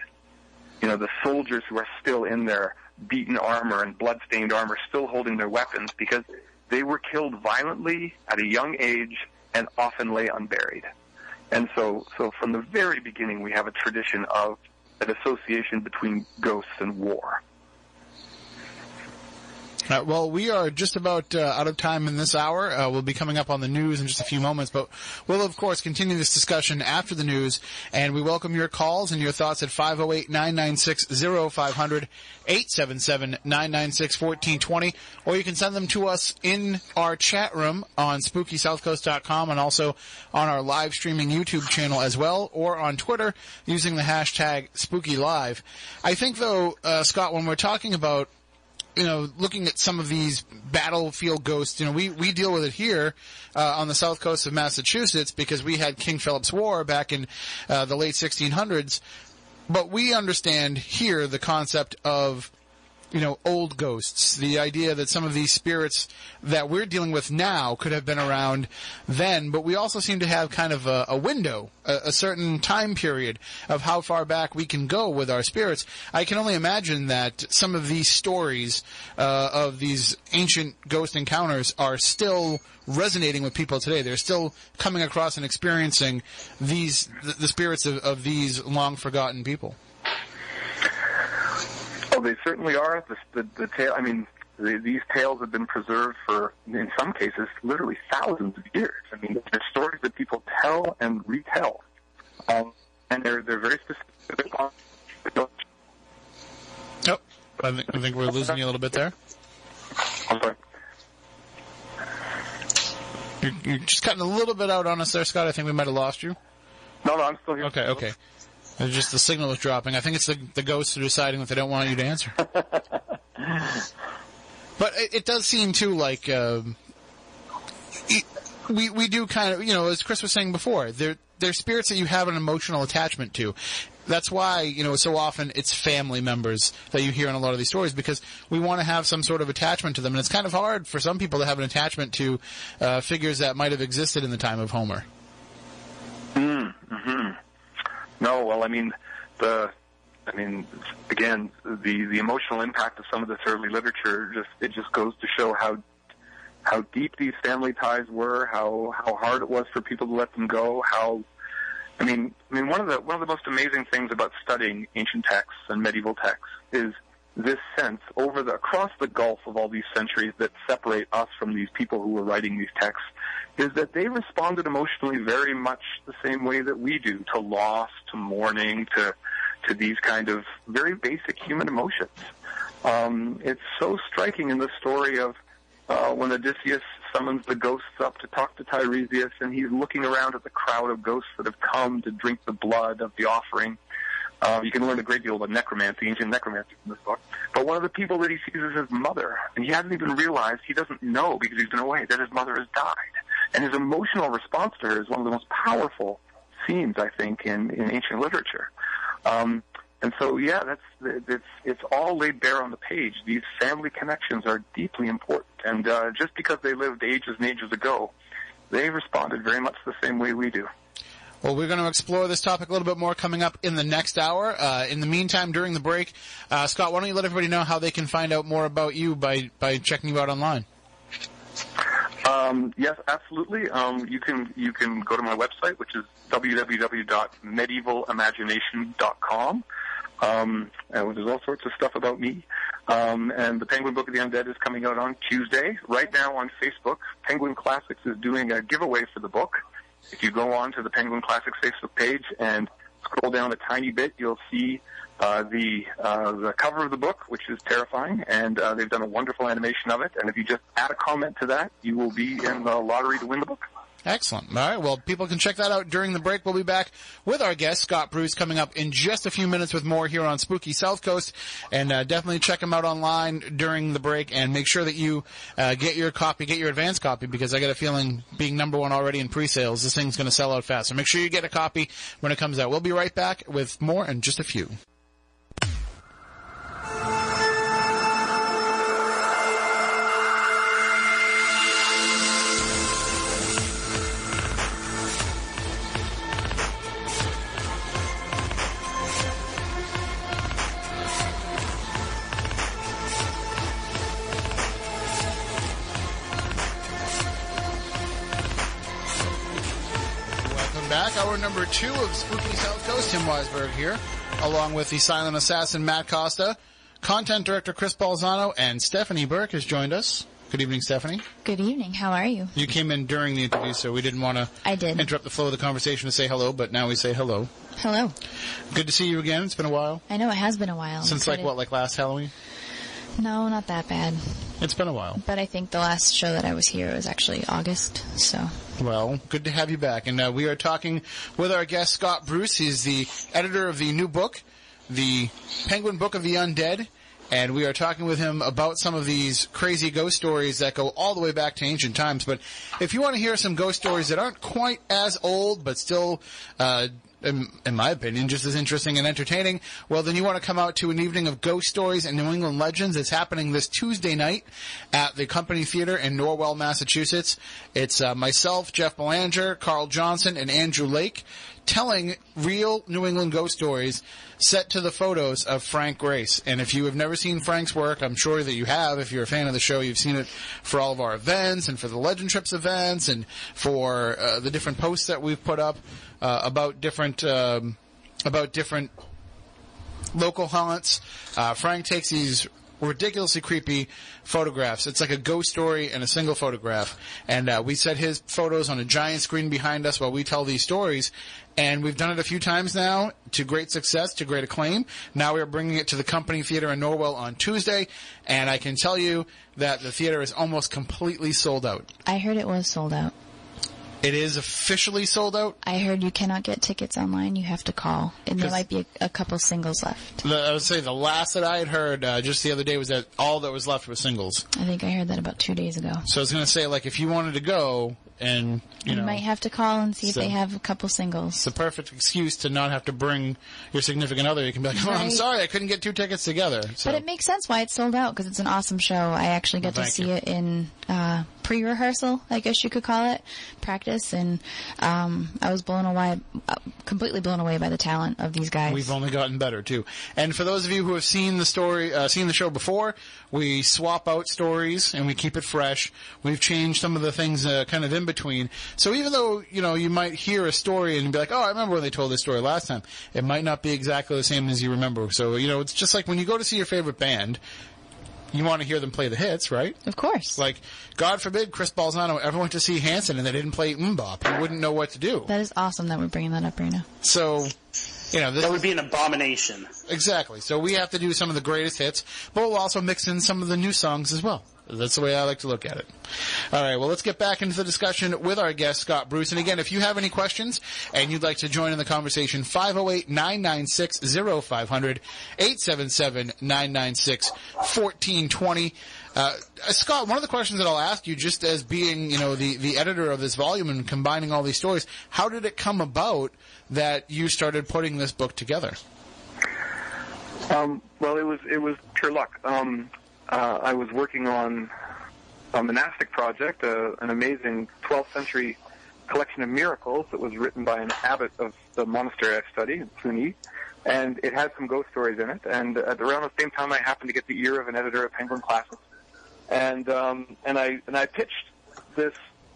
[SPEAKER 4] You know, the soldiers who are still in their beaten armor and blood-stained armor, still holding their weapons because they were killed violently at a young age and often lay unburied. And so, so from the very beginning, we have a tradition of an association between ghosts and war.
[SPEAKER 1] Uh, well, we are just about uh, out of time in this hour. Uh, we'll be coming up on the news in just a few moments, but we'll of course continue this discussion after the news, and we welcome your calls and your thoughts at 508-996-0500, 877-996-1420, or you can send them to us in our chat room on SpookySouthCoast.com and also on our live streaming YouTube channel as well, or on Twitter using the hashtag SpookyLive. I think though, uh, Scott, when we're talking about you know, looking at some of these battlefield ghosts, you know, we, we deal with it here uh, on the south coast of Massachusetts because we had King Philip's War back in uh, the late 1600s. But we understand here the concept of you know, old ghosts. The idea that some of these spirits that we're dealing with now could have been around then, but we also seem to have kind of a, a window, a, a, certain time period of how far back we can go with our spirits. I can only imagine that some of these stories uh, of these ancient ghost encounters are still resonating with people today. They're still coming across and experiencing these the, the spirits of, of these long forgotten people.
[SPEAKER 4] They certainly are. The, the, the tale. I mean, the, these tales have been preserved for, in some cases, literally thousands of years. I mean, they're stories that people tell and retell, um, and they're they're very specific. On,
[SPEAKER 1] oh, I think, I think we're losing you a little bit there.
[SPEAKER 4] I'm sorry.
[SPEAKER 1] You're, you're just cutting a little bit out on us there, Scott. I think we might have lost you.
[SPEAKER 4] No, no, I'm still here.
[SPEAKER 1] Okay, okay. It's just the signal is dropping. I think it's the the ghosts are deciding that they don't want you to answer. but it, it, does seem too like um, it, we we do kind of you know as Chris was saying before they're they're spirits that you have an emotional attachment to. That's why you know so often it's family members that you hear in a lot of these stories because we want to have some sort of attachment to them, and it's kind of hard for some people to have an attachment to uh, figures that might have existed in the time of Homer.
[SPEAKER 4] Mm-hmm. No, well, I mean, the, I mean, again, the the emotional impact of some of this early literature just it just goes to show how how deep these family ties were, how how hard it was for people to let them go, how I mean, I mean, one of the one of the most amazing things about studying ancient texts and medieval texts is this sense over the across the gulf of all these centuries that separate us from these people who were writing these texts is that they responded emotionally very much the same way that we do to loss, to mourning, to to these kind of very basic human emotions. Um, it's so striking in the story of uh, when Odysseus summons the ghosts up to talk to Tiresias, and he's looking around at the crowd of ghosts that have come to drink the blood of the offering. Uh, you can learn a great deal about necromancy, ancient necromancy from this book. But one of the people that he sees is his mother, and he hasn't even realized, he doesn't know because he's been away, that his mother has died. And his emotional response to her is one of the most powerful scenes, I think, in, in ancient literature. Um, and so, yeah, that's it's it's all laid bare on the page. These family connections are deeply important, and uh, just because they lived ages and ages ago, they responded very much the same way we do.
[SPEAKER 1] Well, we're going to explore this topic a little bit more coming up in the next hour. Uh, in the meantime, during the break, uh, Scott, why don't you let everybody know how they can find out more about you by by checking you out online?
[SPEAKER 4] Um, yes, absolutely. Um, you can you can go to my website, which is www.medievalimagination.com. Um, and there's all sorts of stuff about me. Um, and the Penguin Book of the Undead is coming out on Tuesday. Right now on Facebook, Penguin Classics is doing a giveaway for the book. If you go on to the Penguin Classics Facebook page and scroll down a tiny bit, you'll see uh, the uh, the cover of the book, which is terrifying, and uh, they've done a wonderful animation of it. And if you just add a comment to that, you will be in the lottery to win the book.
[SPEAKER 1] Excellent. All right. Well, people can check that out during the break. We'll be back with our guest, Scott Bruce, coming up in just a few minutes with more here on Spooky South Coast. And uh, definitely check him out online during the break and make sure that you uh, get your copy, get your advance copy, because I got a feeling being number one already in pre-sales, this thing's going to sell out fast. So make sure you get a copy when it comes out. We'll be right back with more in just a few. Number two of Spooky South Coast. Tim Weisberg here, along with the silent assassin Matt Costa, content director Chris Balzano, and Stephanie Burke has joined us. Good evening, Stephanie.
[SPEAKER 5] Good evening. How are you?
[SPEAKER 1] You came in during the interview, so we didn't want to
[SPEAKER 5] I did.
[SPEAKER 1] interrupt the flow of the conversation to say hello, but now we say hello.
[SPEAKER 5] Hello.
[SPEAKER 1] Good to see you again. It's been a while.
[SPEAKER 5] I know it has been a while.
[SPEAKER 1] Since like what, like last Halloween?
[SPEAKER 5] No, not that bad.
[SPEAKER 1] It's been a while.
[SPEAKER 5] But I think the last show that I was here was actually August. So
[SPEAKER 1] Well, good to have you back. And uh, we are talking with our guest, Scott Bruce. He's the editor of the new book, The Penguin Book of the Undead. And we are talking with him about some of these crazy ghost stories that go all the way back to ancient times. But if you want to hear some ghost stories that aren't quite as old, but still, uh, in, in my opinion, just as interesting and entertaining, well, then you want to come out to an evening of ghost stories and New England legends. It's happening this Tuesday night at the Company Theater in Norwell, Massachusetts. It's uh, myself, Jeff Belanger, Carl Johnson, and Andrew Lake telling real New England ghost stories set to the photos of Frank Grace. And if you have never seen Frank's work, I'm sure that you have. If you're a fan of the show, you've seen it for all of our events and for the Legend Trips events and for uh, the different posts that we've put up about different um, about different local haunts. Uh, Frank takes these ridiculously creepy photographs. It's like a ghost story and a single photograph. And uh, we set his photos on a giant screen behind us while we tell these stories. And we've done it a few times now to great success, to great acclaim. Now we are bringing it to the Company Theater in Norwell on Tuesday. And I can tell you that the theater is almost completely sold out.
[SPEAKER 5] I heard it was sold out.
[SPEAKER 1] It is officially sold out.
[SPEAKER 5] I heard you cannot get tickets online. You have to call, and there might be a, a couple singles left.
[SPEAKER 1] The, I would say the last that I had heard uh, just the other day was that all that was left was singles.
[SPEAKER 5] I think I heard that about two days ago.
[SPEAKER 1] So I was going to say, like, if you wanted to go and, you
[SPEAKER 5] You,
[SPEAKER 1] know,
[SPEAKER 5] might have to call and see
[SPEAKER 1] So-
[SPEAKER 5] if they have a couple singles.
[SPEAKER 1] it's the perfect excuse to not have to bring your significant other. You can be like, oh, I'm sorry, I couldn't get two tickets together. So,
[SPEAKER 5] But it makes sense why it's sold out because it's an awesome show. I actually got
[SPEAKER 1] Well,
[SPEAKER 5] to see
[SPEAKER 1] you.
[SPEAKER 5] it in uh, pre-rehearsal, I guess you could call it, practice, and um, I was blown away, uh, completely blown away by the talent of these guys.
[SPEAKER 1] We've only gotten better too. And for those of you who have seen the story, uh, seen the show before, we swap out stories and we keep it fresh. We've changed some of the things uh, kind of in between. So even though you know you might hear a story and be like, "Oh, I remember when they told this story last time," it might not be exactly the same as you remember. So you know, it's just like when you go to see your favorite band. You want to hear them play the hits, right?
[SPEAKER 5] of course.
[SPEAKER 1] Like, God forbid Chris Balzano ever went to see Hanson and they didn't play MMMBop. He wouldn't know what to do.
[SPEAKER 5] that is awesome that we're bringing that up right now.
[SPEAKER 1] So, you know, this
[SPEAKER 3] That would be an abomination.
[SPEAKER 1] Exactly. So we have to do some of the greatest hits, but we'll also mix in some of the new songs as well. That's the way I like to look at it. All right. Well, let's get back into the discussion with our guest, Scott Bruce. And again, if you have any questions and you'd like to join in the conversation, 508-996-0500, 877-996-1420. Uh, Scott, one of the questions that I'll ask you, just as being, you know, the, the editor of this volume and combining all these stories, how did it come about that you started putting this book together?
[SPEAKER 4] Um, well, it was it was pure luck. Um, uh, I was working on a monastic project, uh, an amazing 12th century collection of miracles that was written by an abbot of the monastery I study in Cluny, and it had some ghost stories in it. And at around the same time, I happened to get the ear of an editor of Penguin Classics, and um, and I and I pitched this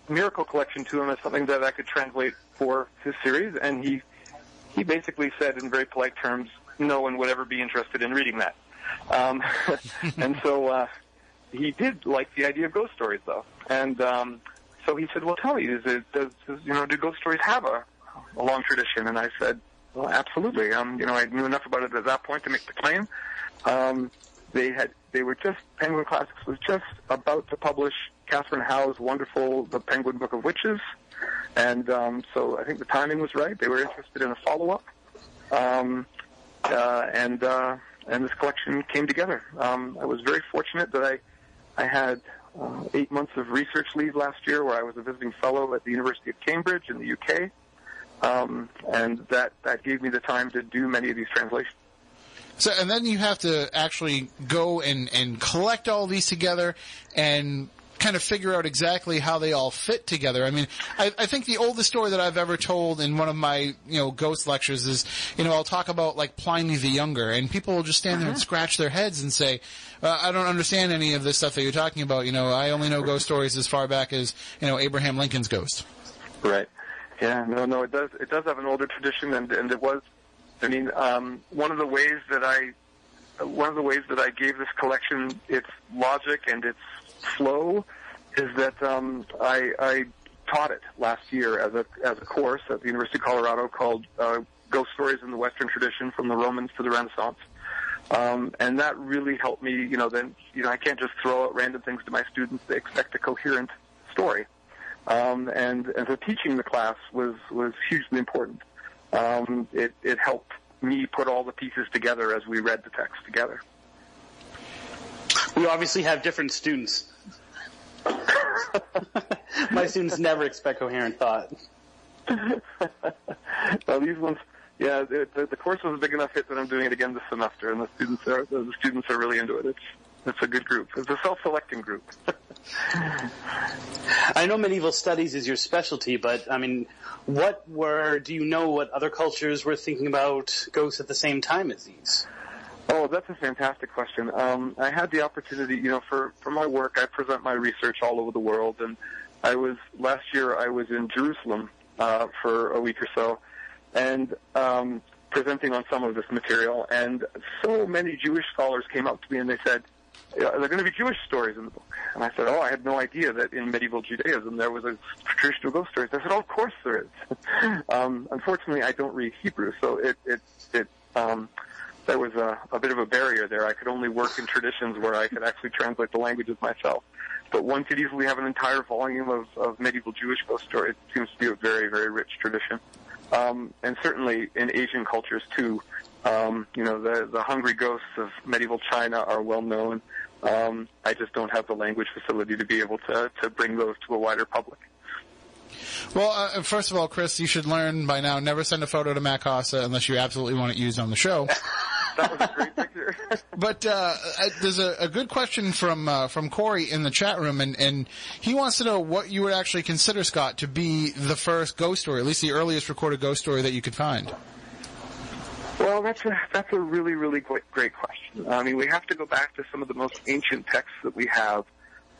[SPEAKER 4] miracle collection to him as something that I could translate for his series, and he he basically said in very polite terms, no one would ever be interested in reading that. Um, and so uh, he did like the idea of ghost stories, though. And um, so he said, "Well, tell me, is it does, does you know do ghost stories have a, a long tradition?" And I said, "Well, absolutely. Um, you know, I knew enough about it at that point to make the claim." Um, they had they were just Penguin Classics was just about to publish Katherine Howe's wonderful The Penguin Book of Witches, and um, so I think the timing was right. They were interested in a follow up, um, uh, and uh, and this collection came together. Um, I was very fortunate that I I had uh, eight months of research leave last year, where I was a visiting fellow at the University of Cambridge in the UK, um, and that that gave me the time to do many of these translations.
[SPEAKER 1] So, and then you have to actually go and, and collect all these together and kind of figure out exactly how they all fit together. I mean, I, I think the oldest story that I've ever told in one of my, you know, ghost lectures is, you know, I'll talk about like Pliny the Younger and people will just stand there and scratch their heads and say, uh, I don't understand any of this stuff that you're talking about. You know, I only know ghost stories as far back as, you know, Abraham Lincoln's ghost.
[SPEAKER 4] Right. Yeah. No. No. It does. It does have an older tradition, and and it was. I mean, um, one of the ways that I, one of the ways that I gave this collection its logic and its flow, is that um, I, I taught it last year as a as a course at the University of Colorado called uh, Ghost Stories in the Western Tradition from the Romans to the Renaissance. Um, and that really helped me, you know, then, you know, I can't just throw out random things to my students. They expect a coherent story. Um, and, and so teaching the class was, was hugely important. Um, it, it helped me put all the pieces together as we read the text together.
[SPEAKER 3] We obviously have different students. My students never expect coherent thought.
[SPEAKER 4] well, these ones, yeah, the, the, the course was a big enough hit that I'm doing it again this semester, and the students are the students are really into it. It's it's a good group. It's a self-selecting group.
[SPEAKER 3] I know medieval studies is your specialty, but I mean, what were, do you know what other cultures were thinking about ghosts at the same time as these?
[SPEAKER 4] Oh, that's a fantastic question. Um, I had the opportunity, you know, for, for my work, I present my research all over the world, and I was, last year I was in Jerusalem, uh, for a week or so, and, um, presenting on some of this material, and so many Jewish scholars came up to me and they said, are there going to be Jewish stories in the book? And I said, oh, I had no idea that in medieval Judaism there was a tradition of ghost stories. I said, oh, of course there is. um, unfortunately, I don't read Hebrew, so it, it, it, um, there was a, a bit of a barrier there. I could only work in traditions where I could actually translate the languages myself. But one could easily have an entire volume of, of medieval Jewish ghost stories. It seems to be a very, very rich tradition. Um, and certainly in Asian cultures too. Um, you know, the, the hungry ghosts of medieval China are well known. Um, I just don't have the language facility to be able to, to bring those to a wider public.
[SPEAKER 1] Well, uh, first of all, Chris, you should learn by now never send a photo to Matt Costa unless you absolutely want it used on the show.
[SPEAKER 4] That was a great picture.
[SPEAKER 1] but uh, there's a, a, good question from uh, from Corey in the chat room, and, and he wants to know what you would actually consider, Scott, to be the first ghost story, at least the earliest recorded ghost story that you could find.
[SPEAKER 4] Well, that's a that's a really really great, great question. I mean, we have to go back to some of the most ancient texts that we have.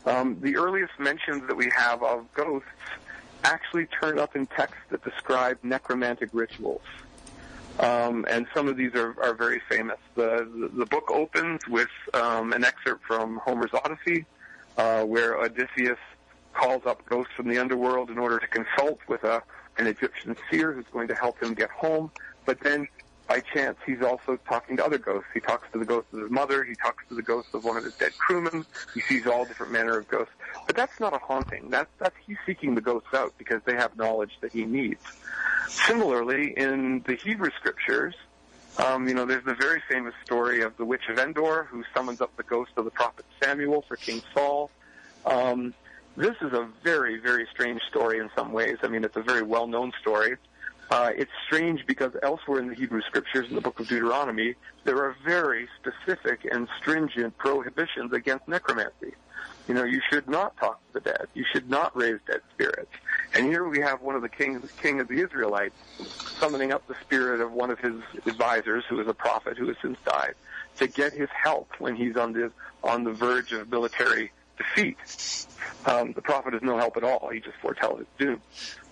[SPEAKER 4] Um, the earliest mentions that we have of ghosts actually turn up in texts that describe necromantic rituals. Um, and some of these are, are very famous. The, the, the book opens with um, an excerpt from Homer's Odyssey, uh, where Odysseus calls up ghosts from the underworld in order to consult with a, an Egyptian seer who's going to help him get home. But then by chance, he's also talking to other ghosts. He talks to the ghost of his mother. He talks to the ghost of one of his dead crewmen. He sees all different manner of ghosts. But that's not a haunting. That's, that's he's seeking the ghosts out because they have knowledge that he needs. Similarly, in the Hebrew scriptures, um, you know, there's the very famous story of the witch of Endor who summons up the ghost of the prophet Samuel for King Saul. Um, this is a very, very strange story in some ways. I mean, it's a very well-known story. Uh, it's strange because elsewhere in the Hebrew scriptures, in the book of Deuteronomy, there are very specific and stringent prohibitions against necromancy. You know, you should not talk to the dead. You should not raise dead spirits. And here we have one of the kings, king of the Israelites, summoning up the spirit of one of his advisors, who is a prophet who has since died, to get his help when he's on the on the verge of military defeat. Um, the prophet is no help at all. He just foretells his doom.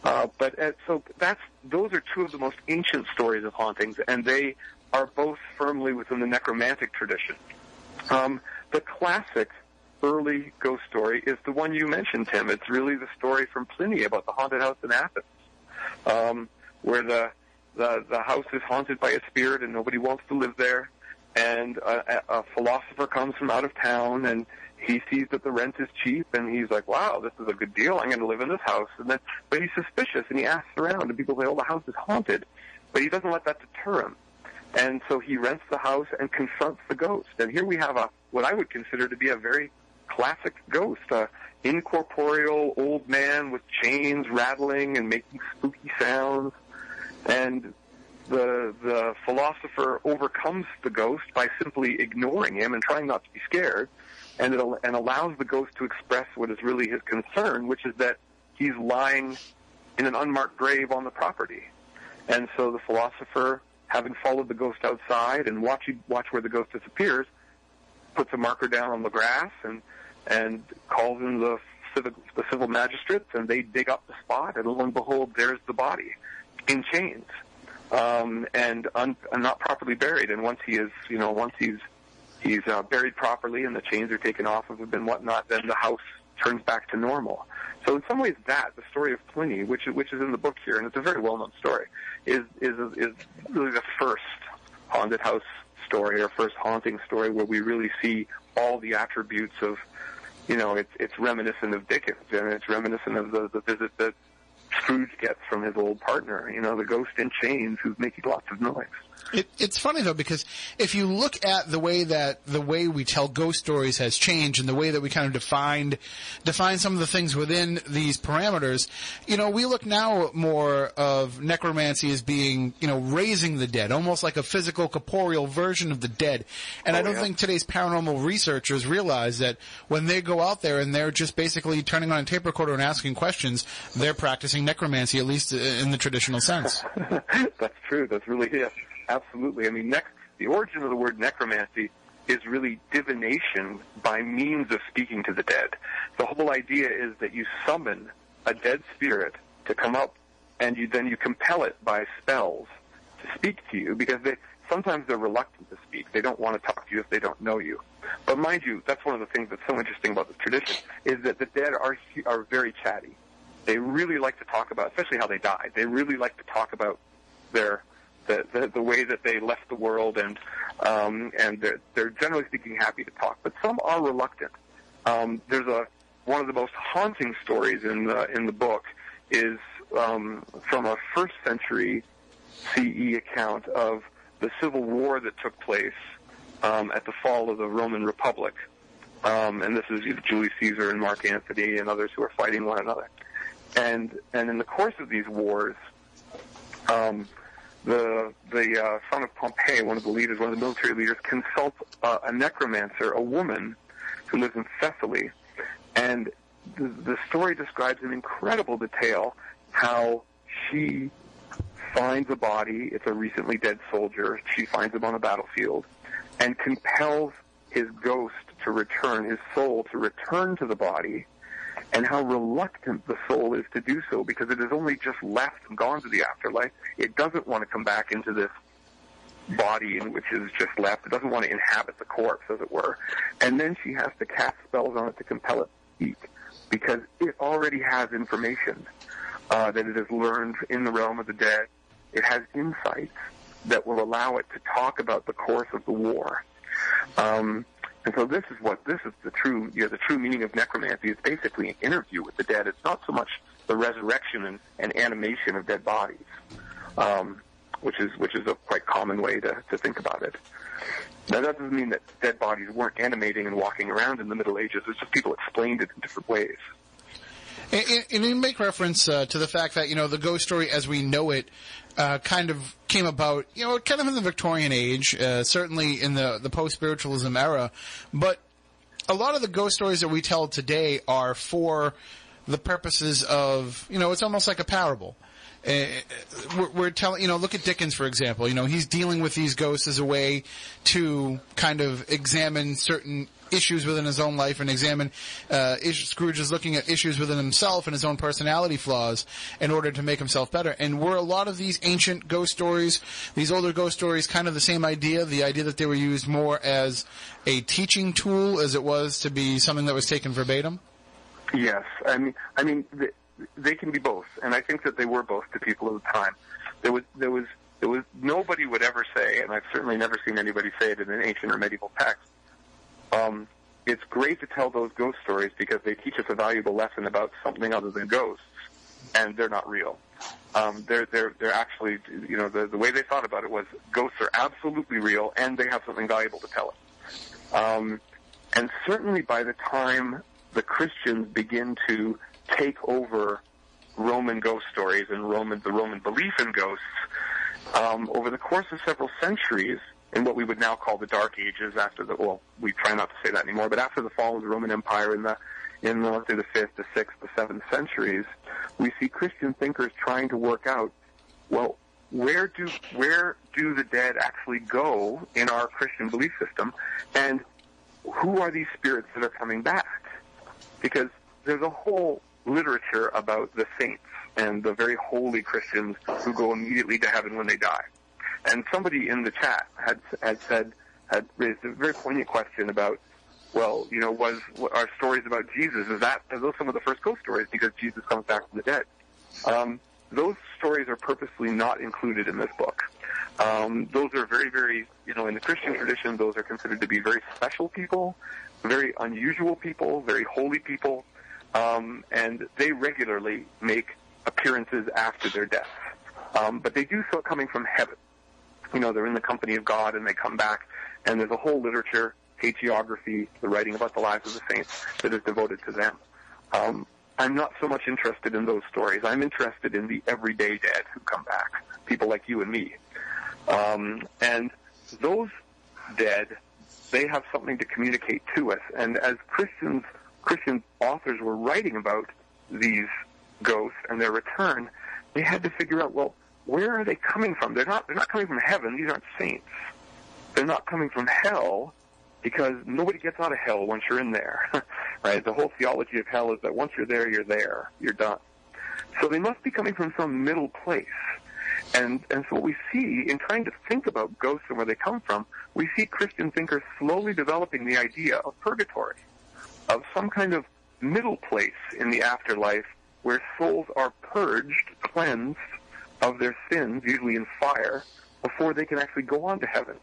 [SPEAKER 4] Uh, but uh, so that's those are two of the most ancient stories of hauntings, and they are both firmly within the necromantic tradition. Um, the classic early ghost story is the one you mentioned, Tim. It's really the story from Pliny about the haunted house in Athens, um, where the, the the house is haunted by a spirit and nobody wants to live there. And a, a philosopher comes from out of town, and he sees that the rent is cheap, and he's like, "Wow, this is a good deal. I'm going to live in this house." And then, but he's suspicious, and he asks around, and people say, "Oh, the house is haunted," but he doesn't let that deter him. And so he rents the house and confronts the ghost. And here we have a what I would consider to be a very classic ghost, a incorporeal old man with chains rattling and making spooky sounds. And the the philosopher overcomes the ghost by simply ignoring him and trying not to be scared, and it, al- and allows the ghost to express what is really his concern, which is that he's lying in an unmarked grave on the property. And so the philosopher, having followed the ghost outside and watch watch where the ghost disappears, puts a marker down on the grass and and calls in the civil, the civil magistrates, and they dig up the spot, and lo and behold, there's the body in chains um, and, un, and not properly buried. And once he is, you know, once he's he's uh, buried properly and the chains are taken off of him and whatnot, then the house turns back to normal. So in some ways, that the story of Pliny, which which is in the book here, and it's a very well-known story, is is is really the first haunted house story or first haunting story where we really see all the attributes of you know, it's it's reminiscent of Dickens, and it's reminiscent of the the visit that Scrooge gets from his old partner. You know, the ghost in chains who's making lots of noise.
[SPEAKER 1] It, it's funny though because if you look at the way that the way we tell ghost stories has changed and the way that we kind of defined define some of the things within these parameters, you know, we look now more of necromancy as being you know raising the dead, almost like a physical corporeal version of the dead. And
[SPEAKER 4] Oh,
[SPEAKER 1] I don't
[SPEAKER 4] yeah.
[SPEAKER 1] think today's paranormal researchers realize that when they go out there and they're just basically turning on a tape recorder and asking questions, they're practicing necromancy at least in the traditional sense.
[SPEAKER 4] That's true. That's really yeah, absolutely. I mean, nec- the origin of the word necromancy is really divination by means of speaking to the dead. The whole idea is that you summon a dead spirit to come up, and you then you compel it by spells to speak to you because they sometimes they're reluctant to speak. They don't want to talk to you if they don't know you. But mind you, that's one of the things that's so interesting about this tradition is that the dead are are very chatty. They really like to talk about, especially how they died. They really like to talk about their the, the, the way that they left the world, and um, and they're, they're generally speaking happy to talk. But some are reluctant. Um, there's a one of the most haunting stories in the in the book is um, from a first century CE account of the civil war that took place um, at the fall of the Roman Republic. Um, and this is Julius Caesar and Mark Antony and others who are fighting one another. And and in the course of these wars, um, the the uh, son of Pompey, one of the leaders, one of the military leaders, consults uh, a necromancer, a woman who lives in Thessaly, and the, the story describes in incredible detail how she finds a body. It's a recently dead soldier. She finds him on a battlefield, and compels his ghost to return, his soul to return to the body, and how reluctant the soul is to do so because it has only just left and gone to the afterlife. It doesn't want to come back into this body in which is just left. It doesn't want to inhabit the corpse, as it were. And then she has to cast spells on it to compel it to speak because it already has information uh, that it has learned in the realm of the dead. It has insights that will allow it to talk about the course of the war. Um, and so this is what this is the true you know, the true meaning of necromancy. It's basically an interview with the dead. It's not so much the resurrection and, and animation of dead bodies, um, which is which is a quite common way to, to think about it. Now that doesn't mean that dead bodies weren't animating and walking around in the Middle Ages. It's just people explained it in different ways.
[SPEAKER 1] And, and- you make reference uh, to the fact that you know the ghost story as we know it uh, kind of came about, you know, kind of in the Victorian age, uh, certainly in the the post spiritualism era, but a lot of the ghost stories that we tell today are for the purposes of, you know, it's almost like a parable. Uh, we're, we're telling, you know, look at Dickens, for example. You know, he's dealing with these ghosts as a way to kind of examine certain issues within his own life and examine, uh, is- Scrooge is looking at issues within himself and his own personality flaws in order to make himself better. And were a lot of these ancient ghost stories, these older ghost stories, kind of the same idea, the idea that they were used more as a teaching tool as it was to be something that was taken verbatim?
[SPEAKER 4] Yes, I mean, I mean, they, they can be both, and I think that they were both to people at the time. There was there was It was nobody would ever say, and I've certainly never seen anybody say it in an ancient or medieval text. Um, it's great to tell those ghost stories because they teach us a valuable lesson about something other than ghosts, and they're not real. Um, they're they're they're actually you know the the way they thought about it was ghosts are absolutely real and they have something valuable to tell us. Um, and certainly by the time the Christians begin to take over Roman ghost stories and Roman the Roman belief in ghosts, um, over the course of several centuries, in what we would now call the Dark Ages, after the well, we try not to say that anymore, but after the fall of the Roman Empire in the in the, the fifth, the sixth, the seventh centuries, we see Christian thinkers trying to work out, well, where do where do the dead actually go in our Christian belief system, and who are these spirits that are coming back? Because there's a whole literature about the saints and the very holy Christians who go immediately to heaven when they die. And somebody in the chat had had said had raised a very poignant question about, well, you know, was our stories about Jesus is that are those some of the first ghost stories because Jesus comes back from the dead? Um, those stories are purposely not included in this book. Um, those are very, very, you know, in the Christian tradition, those are considered to be very special people, very unusual people, very holy people, um, and they regularly make appearances after their death. Um, but they do so coming from heaven. You know, they're in the company of God and they come back, and there's a whole literature, hagiography, the writing about the lives of the saints that is devoted to them. Um, I'm not so much interested in those stories. I'm interested in the everyday dead who come back, people like you and me. Um, and those dead, they have something to communicate to us. And as Christians, Christian authors were writing about these ghosts and their return, they had to figure out, well, where are they coming from? They're not, they're not coming from heaven. These aren't saints. They're not coming from hell because nobody gets out of hell once you're in there, right? The whole theology of hell is that once you're there, you're there. You're done. So they must be coming from some middle place. And, and so what we see in trying to think about ghosts and where they come from, we see Christian thinkers slowly developing the idea of purgatory, of some kind of middle place in the afterlife where souls are purged, cleansed of their sins, usually in fire, before they can actually go on to heaven.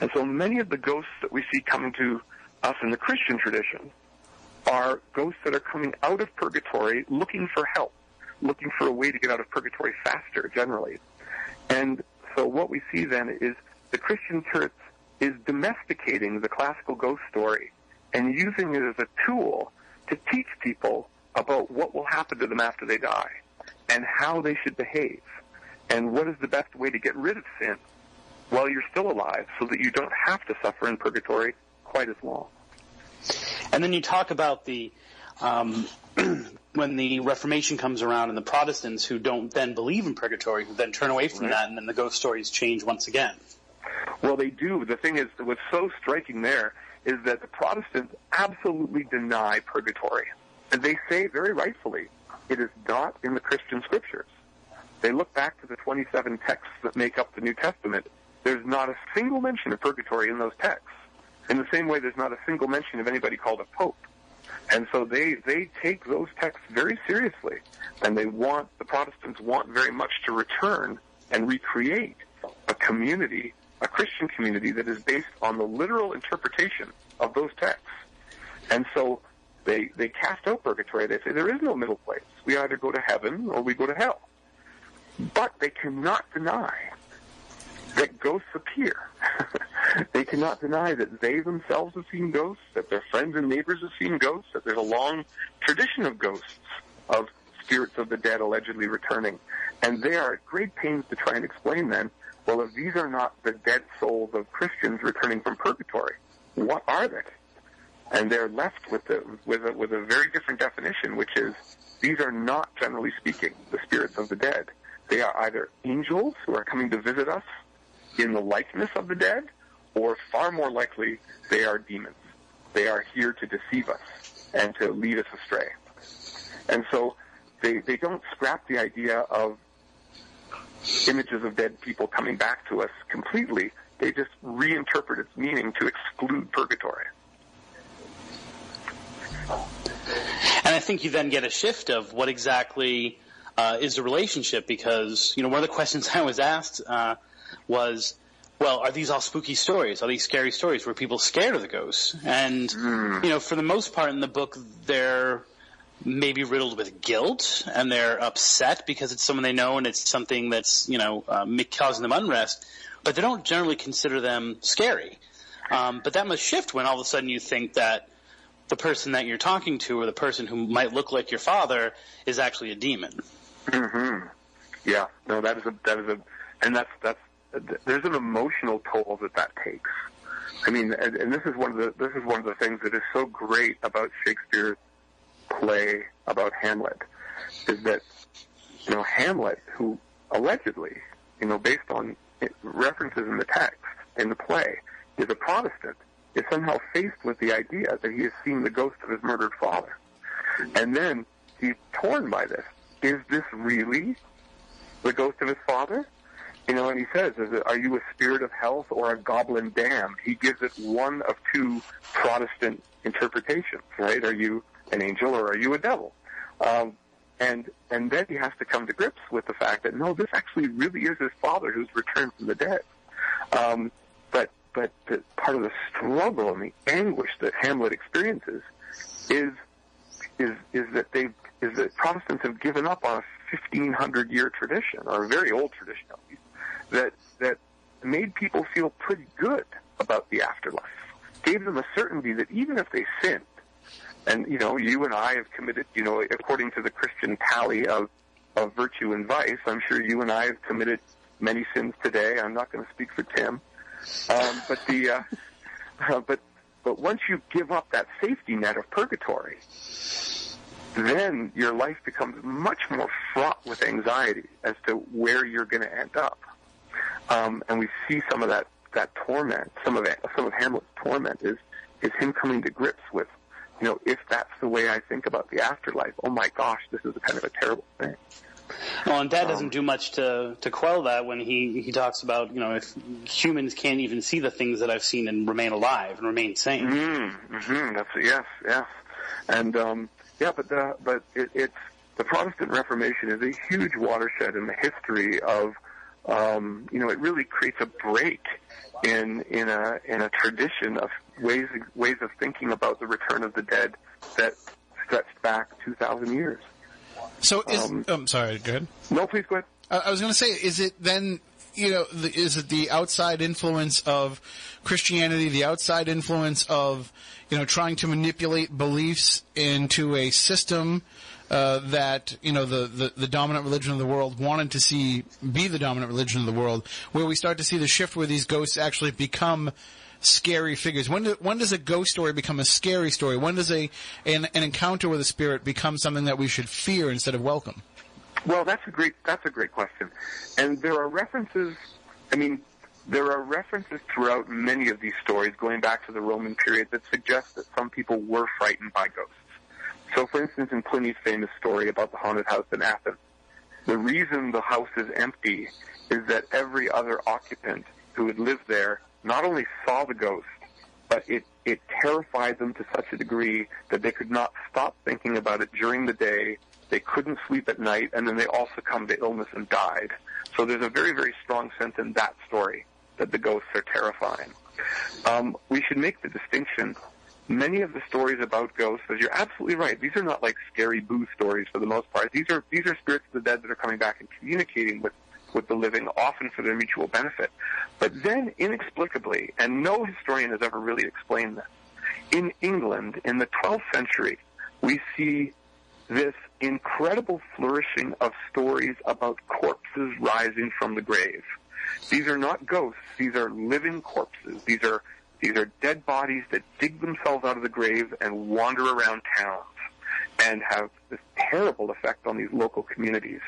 [SPEAKER 4] And so many of the ghosts that we see coming to us in the Christian tradition are ghosts that are coming out of purgatory looking for help, looking for a way to get out of purgatory faster, generally. And so what we see then is the Christian church is domesticating the classical ghost story and using it as a tool to teach people about what will happen to them after they die and how they should behave and what is the best way to get rid of sin while you're still alive so that you don't have to suffer in purgatory quite as long.
[SPEAKER 3] And then you talk about the um, when the Reformation comes around and the Protestants who don't then believe in purgatory, who then turn away from
[SPEAKER 4] Right.
[SPEAKER 3] that, and then the ghost stories change once again.
[SPEAKER 4] Well, they do. The thing is, what's so striking there is that the Protestants absolutely deny purgatory. And they say very rightfully, it is not in the Christian scriptures. They look back to the 27 texts that make up the New Testament. There's not a single mention of purgatory in those texts. In the same way, there's not a single mention of anybody called a pope. And so they, they take those texts very seriously. And they want, the Protestants want very much to return and recreate a community, a Christian community that is based on the literal interpretation of those texts. And so they, they cast out purgatory. They say there is no middle place. We either go to heaven or we go to hell. But they cannot deny that ghosts appear. they cannot deny that they themselves have seen ghosts, that their friends and neighbors have seen ghosts, that there's a long tradition of ghosts, of spirits of the dead allegedly returning. And they are at great pains to try and explain then, well, if these are not the dead souls of Christians returning from purgatory, what are they? And they're left with, the, with, a, with a very different definition, which is these are not, generally speaking, the spirits of the dead. They are either angels who are coming to visit us in the likeness of the dead, or far more likely, they are demons. They are here to deceive us and to lead us astray. And so they, they don't scrap the idea of images of dead people coming back to us completely. They just reinterpret its meaning to exclude purgatory.
[SPEAKER 3] And I think you then get a shift of what exactly uh, is the relationship because you know one of the questions I was asked uh, was, well, are these all spooky stories? Are these scary stories? Were people scared of the ghosts? And you know, for the most part in the book, they're maybe riddled with guilt and they're upset because it's someone they know and it's something that's you know uh, causing them unrest, but they don't generally consider them scary. Um, but that must shift when all of a sudden you think that the person that you're talking to or the person who might look like your father is actually a demon.
[SPEAKER 4] hmm Yeah, no, that is a that is a, and that's that's there's an emotional toll that that takes. I mean, and, and this is one of the this is one of the things that is so great about Shakespeare's play about Hamlet, is that you know Hamlet, who allegedly, you know, based on references in the text in the play, is a Protestant, is somehow faced with the idea that he has seen the ghost of his murdered father, and then he's torn by this. Is this really the ghost of his father? You know, and he says, is it, are you a spirit of health or a goblin damned? He gives it one of two Protestant interpretations, right? Are you an angel or are you a devil? Um, and and then he has to come to grips with the fact that no, this actually really is his father who's returned from the dead. Um, but but the, part of the struggle and the anguish that Hamlet experiences is is is that they is that Protestants have given up on a fifteen hundred year tradition or a very old tradition at least that that made people feel pretty good about the afterlife, gave them a certainty that even if they sinned, and you know, you and I have committed, you know, according to the Christian tally of of virtue and vice, I'm sure you and I have committed many sins today. I'm not going to speak for Tim, um, but the uh, uh, but but once you give up that safety net of purgatory, then your life becomes much more fraught with anxiety as to where you're going to end up. Um, and we see some of that that torment, some of it, some of Hamlet's torment is is him coming to grips with, you know, if that's the way I think about the afterlife, oh my gosh, this is a kind of a terrible thing.
[SPEAKER 3] Well, and Dad doesn't do much to to quell that when he he talks about you know if humans can't even see the things that I've seen and remain alive and remain sane.
[SPEAKER 4] Mm-hmm, mm-hmm, that's yes, yes, and um, yeah, but the, but it, it's the Protestant Reformation is a huge watershed in the history of um, you know it really creates a break in in a in a tradition of ways ways of thinking about the return of the dead that stretched back two thousand years.
[SPEAKER 1] So is
[SPEAKER 4] Um,
[SPEAKER 1] I'm sorry, go ahead.
[SPEAKER 4] No, please go ahead.
[SPEAKER 1] I I was going to say, is it then, you know, the, is it the outside influence of Christianity, the outside influence of, you know, trying to manipulate beliefs into a system uh, that, you know, the, the, the dominant religion of the world wanted to see be the dominant religion of the world, where we start to see the shift where these ghosts actually become scary figures. When do, when does a ghost story become a scary story? When does a an, an encounter with a spirit become something that we should fear instead of welcome?
[SPEAKER 4] Well, that's a great that's a great question, and there are references. I mean, there are references throughout many of these stories going back to the Roman period that suggest that some people were frightened by ghosts. So, for instance, in Pliny's famous story about the haunted house in Athens, the reason the house is empty is that every other occupant who had lived there not only saw the ghost, but it, it terrified them to such a degree that they could not stop thinking about it during the day. They couldn't sleep at night, and then they all succumbed to illness and died. So there's a very, very strong sense in that story that the ghosts are terrifying. Um, we should make the distinction. Many of the stories about ghosts, as you're absolutely right, these are not like scary boo stories for the most part. These are these are spirits of the dead that are coming back and communicating with with the living, often for their mutual benefit. But then, inexplicably, and no historian has ever really explained this, in England in the 12th century, we see this incredible flourishing of stories about corpses rising from the grave. These are not ghosts; these are living corpses. These are these are dead bodies that dig themselves out of the grave and wander around towns and have this terrible effect on these local communities.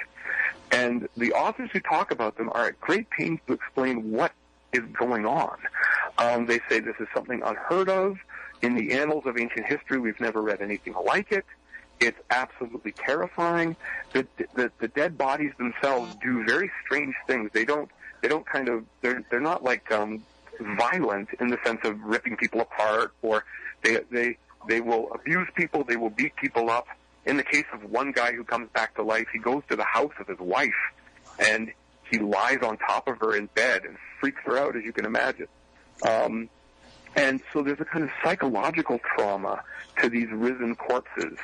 [SPEAKER 4] And the authors who talk about them are at great pains to explain what is going on. Um, they say this is something unheard of. In the annals of ancient history, we've never read anything like it. It's absolutely terrifying. The, the, the dead bodies themselves do very strange things. They don't, they don't kind of, they're, they're not like, um, violent in the sense of ripping people apart or they, they, they will abuse people, they will beat people up. in the case of one guy who comes back to life, he goes to the house of his wife and he lies on top of her in bed and freaks her out, as you can imagine. Um, and so there's a kind of psychological trauma to these risen corpses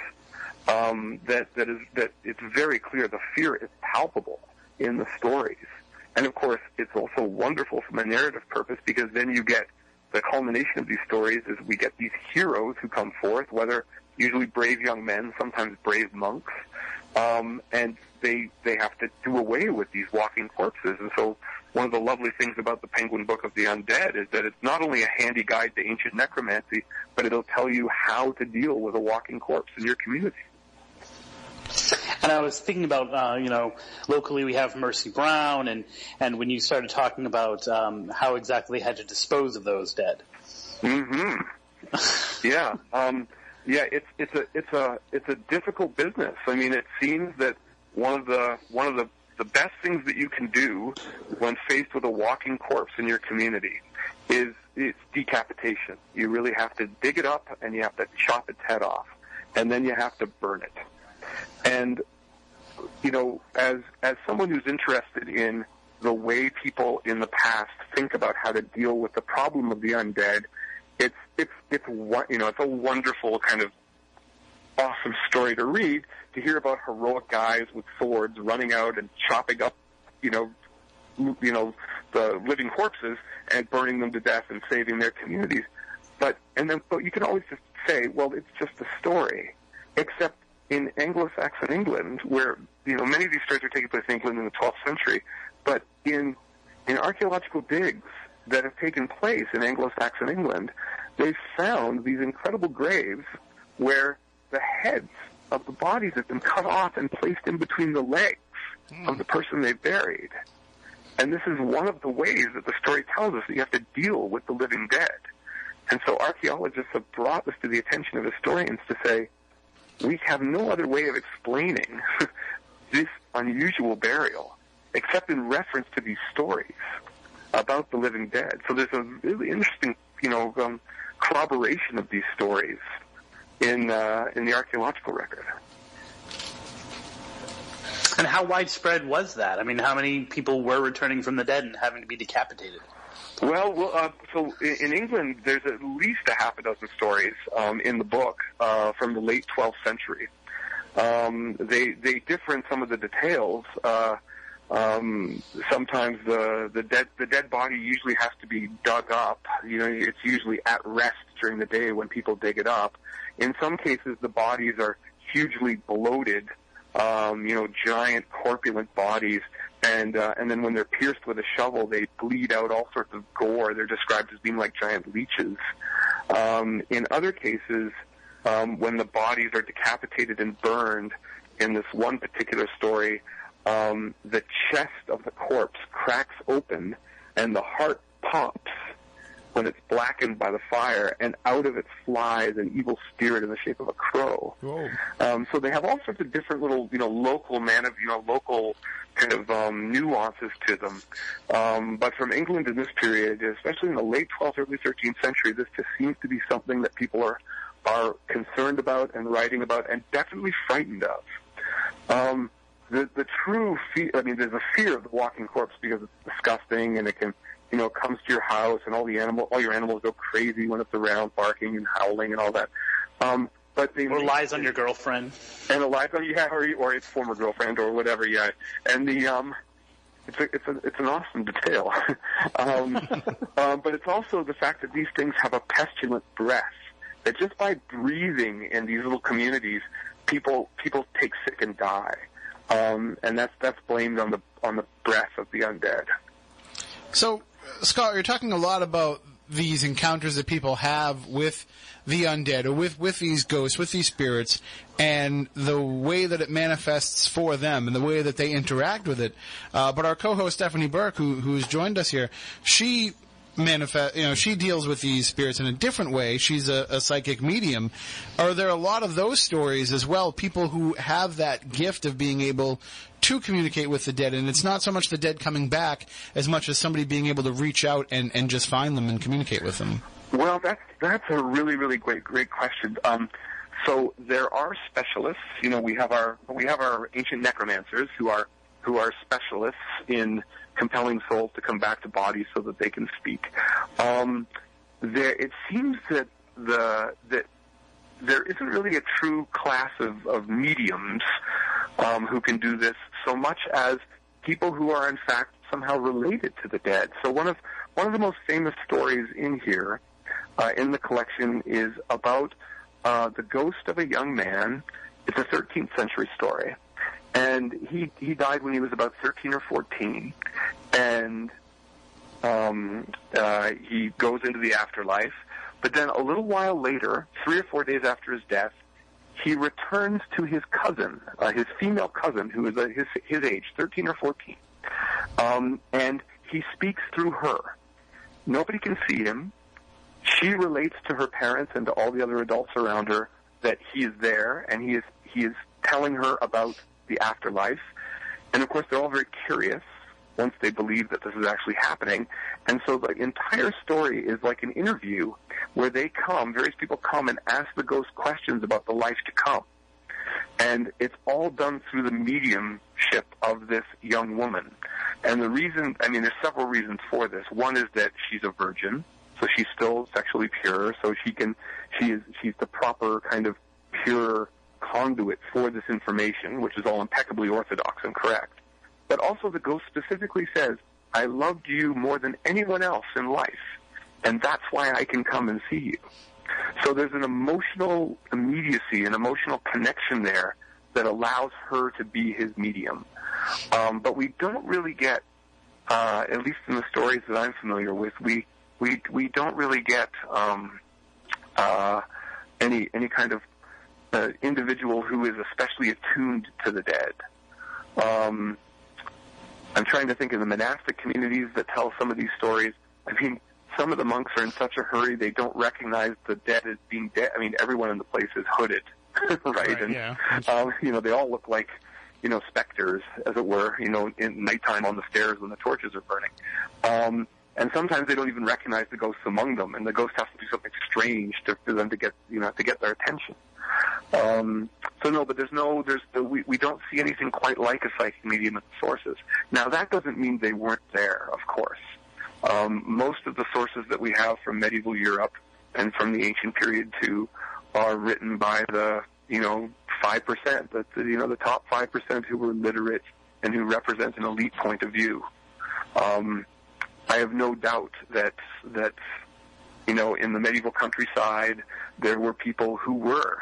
[SPEAKER 4] um, that that is that it's very clear. The fear is palpable in the stories, and of course, it's also wonderful from a narrative purpose because then you get the culmination of these stories is we get these heroes who come forth, whether usually brave young men, sometimes brave monks, um, and they they have to do away with these walking corpses. And so, one of the lovely things about the Penguin Book of the Undead is that it's not only a handy guide to ancient necromancy, but it'll tell you how to deal with a walking corpse in your community.
[SPEAKER 3] And I was thinking about, uh, you know, locally we have Mercy Brown, and and when you started talking about um, how exactly they had to dispose of those dead.
[SPEAKER 4] Mm-hmm. yeah. Um, yeah. It's it's a it's a it's a difficult business. I mean, it seems that one of the one of the the best things that you can do when faced with a walking corpse in your community is it's decapitation. You really have to dig it up and you have to chop its head off, and then you have to burn it. And you know, as as someone who's interested in the way people in the past think about how to deal with the problem of the undead, it's it's it's you know it's a wonderful kind of awesome story to read to hear about heroic guys with swords running out and chopping up, you know, you know, the living corpses and burning them to death and saving their communities. But and then but you can always just say, well, it's just a story. Except in Anglo-Saxon England, where you know many of these stories are taking place in England in the 12th century, but in in archaeological digs that have taken place in Anglo-Saxon England, they've found these incredible graves where the heads of the bodies have been cut off and placed in between the legs mm. of the person they buried. And this is one of the ways that the story tells us that you have to deal with the living dead. And so archaeologists have brought this to the attention of historians to say, we have no other way of explaining this unusual burial except in reference to these stories about the living dead. So there's a really interesting, you know, um, corroboration of these stories in uh, in the archaeological record.
[SPEAKER 3] And how widespread was that? I mean, how many people were returning from the dead and having to be decapitated?
[SPEAKER 4] Well, well uh, so in England, there's at least a half a dozen stories um, in the book uh, from the late 12th century. Um, they they differ in some of the details. Uh, um, sometimes the the dead the dead body usually has to be dug up. You know, it's usually at rest during the day when people dig it up. In some cases, the bodies are hugely bloated. Um, you know, giant corpulent bodies and uh, and then when they're pierced with a shovel, they bleed out all sorts of gore. They're described as being like giant leeches. Um, in other cases, um, when the bodies are decapitated and burned, in this one particular story, um, the chest of the corpse cracks open and the heart pops when it's blackened by the fire, and out of it flies an evil spirit in the shape of a crow. Um, so they have all sorts of different little, you know, local man of, you know, local kind of um, nuances to them. Um, but from England in this period, especially in the late 12th, early 13th century, this just seems to be something that people are are concerned about and writing about, and definitely frightened of. Um, the the true fear, I mean, there's a fear of the walking corpse because it's disgusting and it can, you know, comes to your house and all the animal, all your animals go crazy when it's around, barking and howling and all that. Um, but they
[SPEAKER 3] or lies on your girlfriend.
[SPEAKER 4] And a lies on yeah or or its former girlfriend or whatever yeah. And the um it's a, it's a, it's an awesome detail. Um, um but it's also the fact that these things have a pestilent breath that just by breathing in these little communities people people take sick and die. Um and that's that's blamed on the on the breath of the undead.
[SPEAKER 1] So Scott you're talking a lot about these encounters that people have with the undead or with, with these ghosts, with these spirits, and the way that it manifests for them and the way that they interact with it. Uh, but our co-host Stephanie Burke, who, who's joined us here, she manifest you know she deals with these spirits in a different way. She's a, a, psychic medium. Are there a lot of those stories as well? People who have that gift of being able to communicate with the dead. And it's not so much the dead coming back as much as somebody being able to reach out and, and just find them and communicate with them.
[SPEAKER 4] Well that's that's a really really great great question. Um, so there are specialists. You know, we have our we have our ancient necromancers who are who are specialists in compelling souls to come back to bodies so that they can speak. Um, there, it seems that the that there isn't really a true class of, of mediums um, who can do this so much as people who are in fact somehow related to the dead. So one of one of the most famous stories in here uh, in the collection is about uh, the ghost of a young man. It's a 13th century story, and he he died when he was about 13 or 14, and um, uh, he goes into the afterlife. But then a little while later, three or four days after his death, he returns to his cousin, uh, his female cousin, who is uh, his his age, 13 or 14, um, and he speaks through her. Nobody can see him. She relates to her parents and to all the other adults around her that he is there, and he is he is telling her about the afterlife. And of course, they're all very curious once they believe that this is actually happening. And so the entire story is like an interview where they come, various people come and ask the ghost questions about the life to come. And it's all done through the mediumship of this young woman. And the reason, I mean, there's several reasons for this. One is that she's a virgin, so she's still sexually pure, so she can, she is, she's the proper kind of pure conduit for this information, which is all impeccably orthodox and correct. But also the ghost specifically says, I loved you more than anyone else in life, and that's why I can come and see you. So there's an emotional immediacy, an emotional connection there that allows her to be his medium. Um, but we don't really get, uh, at least in the stories that I'm familiar with, we we we don't really get um, uh, any any kind of uh, individual who is especially attuned to the dead. Um, I'm trying to think of the monastic communities that tell some of these stories. I mean, some of the monks are in such a hurry they don't recognize the dead as being dead. I mean, everyone in the place is hooded, right?
[SPEAKER 1] Right,
[SPEAKER 4] and
[SPEAKER 1] yeah.
[SPEAKER 4] um, you know, they all look like you know specters, as it were. You know, in nighttime on the stairs when the torches are burning. Um, and sometimes they don't even recognize the ghosts among them, and the ghost has to do something strange to, for them to get you know to get their attention. Um, so no, but there's no, there's we we don't see anything quite like a psychic medium in the sources. Now that doesn't mean they weren't there, of course. Um, most of the sources that we have from medieval Europe and from the ancient period too are written by the you know five percent, the you know the top five percent who were literate and who represent an elite point of view. Um, I have no doubt that that you know in the medieval countryside there were people who were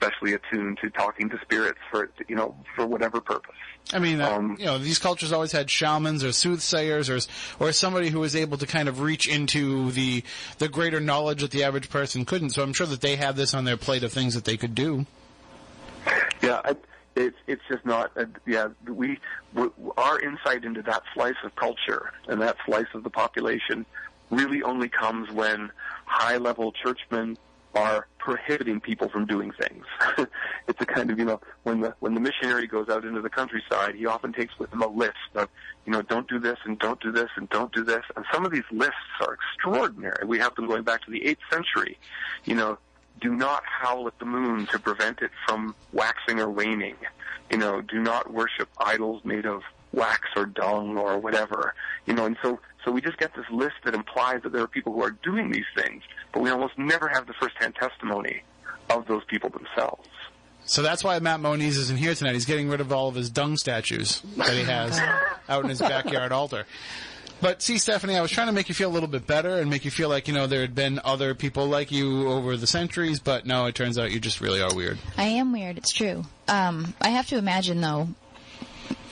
[SPEAKER 4] especially attuned to talking to spirits for you know for whatever purpose.
[SPEAKER 1] I mean, uh,
[SPEAKER 4] Um,
[SPEAKER 1] you know, these cultures always had shamans or soothsayers or or somebody who was able to kind of reach into the the greater knowledge that the average person couldn't. So I'm sure that they had this on their plate of things that they could do.
[SPEAKER 4] Yeah, I, it's it's just not. Uh, yeah, we, we our insight into that slice of culture and that slice of the population really only comes when high level churchmen are prohibiting people from doing things. it's a kind of you know when the when the missionary goes out into the countryside, he often takes with him a list of you know don't do this and don't do this and don't do this. And some of these lists are extraordinary. We have them going back to the eighth century. You know, do not howl at the moon to prevent it from waxing or waning. You know, do not worship idols made of wax or dung or whatever. You know, and so so we just get this list that implies that there are people who are doing these things, but we almost never have the firsthand testimony of those people themselves.
[SPEAKER 1] So that's why Matt Moniz isn't here tonight. He's getting rid of all of his dung statues that he has out in his backyard altar. But see, Stephanie, I was trying to make you feel a little bit better and make you feel like, you know, there had been other people like you over the centuries, but no, it turns out you just really are weird.
[SPEAKER 5] I am weird. It's true. Um, I have to imagine, though,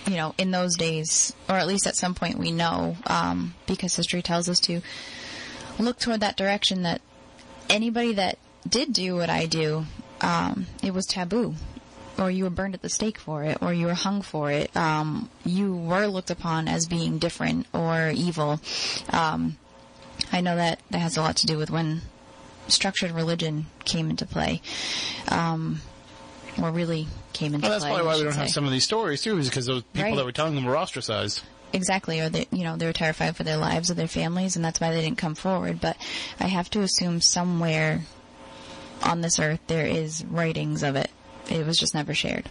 [SPEAKER 5] you know, in those days, or at least at some point, we know um, because history tells us to look toward that direction. That anybody that did do what I do, um, it was taboo, or you were burned at the stake for it, or you were hung for it. Um, you were looked upon as being different or evil. Um, I know that that has a lot to do with when structured religion came into play. Um, or really came into
[SPEAKER 1] Well, that's
[SPEAKER 5] play.
[SPEAKER 1] probably why we don't have some of these stories, too, is because those people
[SPEAKER 5] Right.
[SPEAKER 1] that were telling them were ostracized.
[SPEAKER 5] Exactly, or they, you know, they were terrified for their lives or their families, and that's why they didn't come forward. But I have to assume somewhere on this earth there is writings of it. It was just never shared.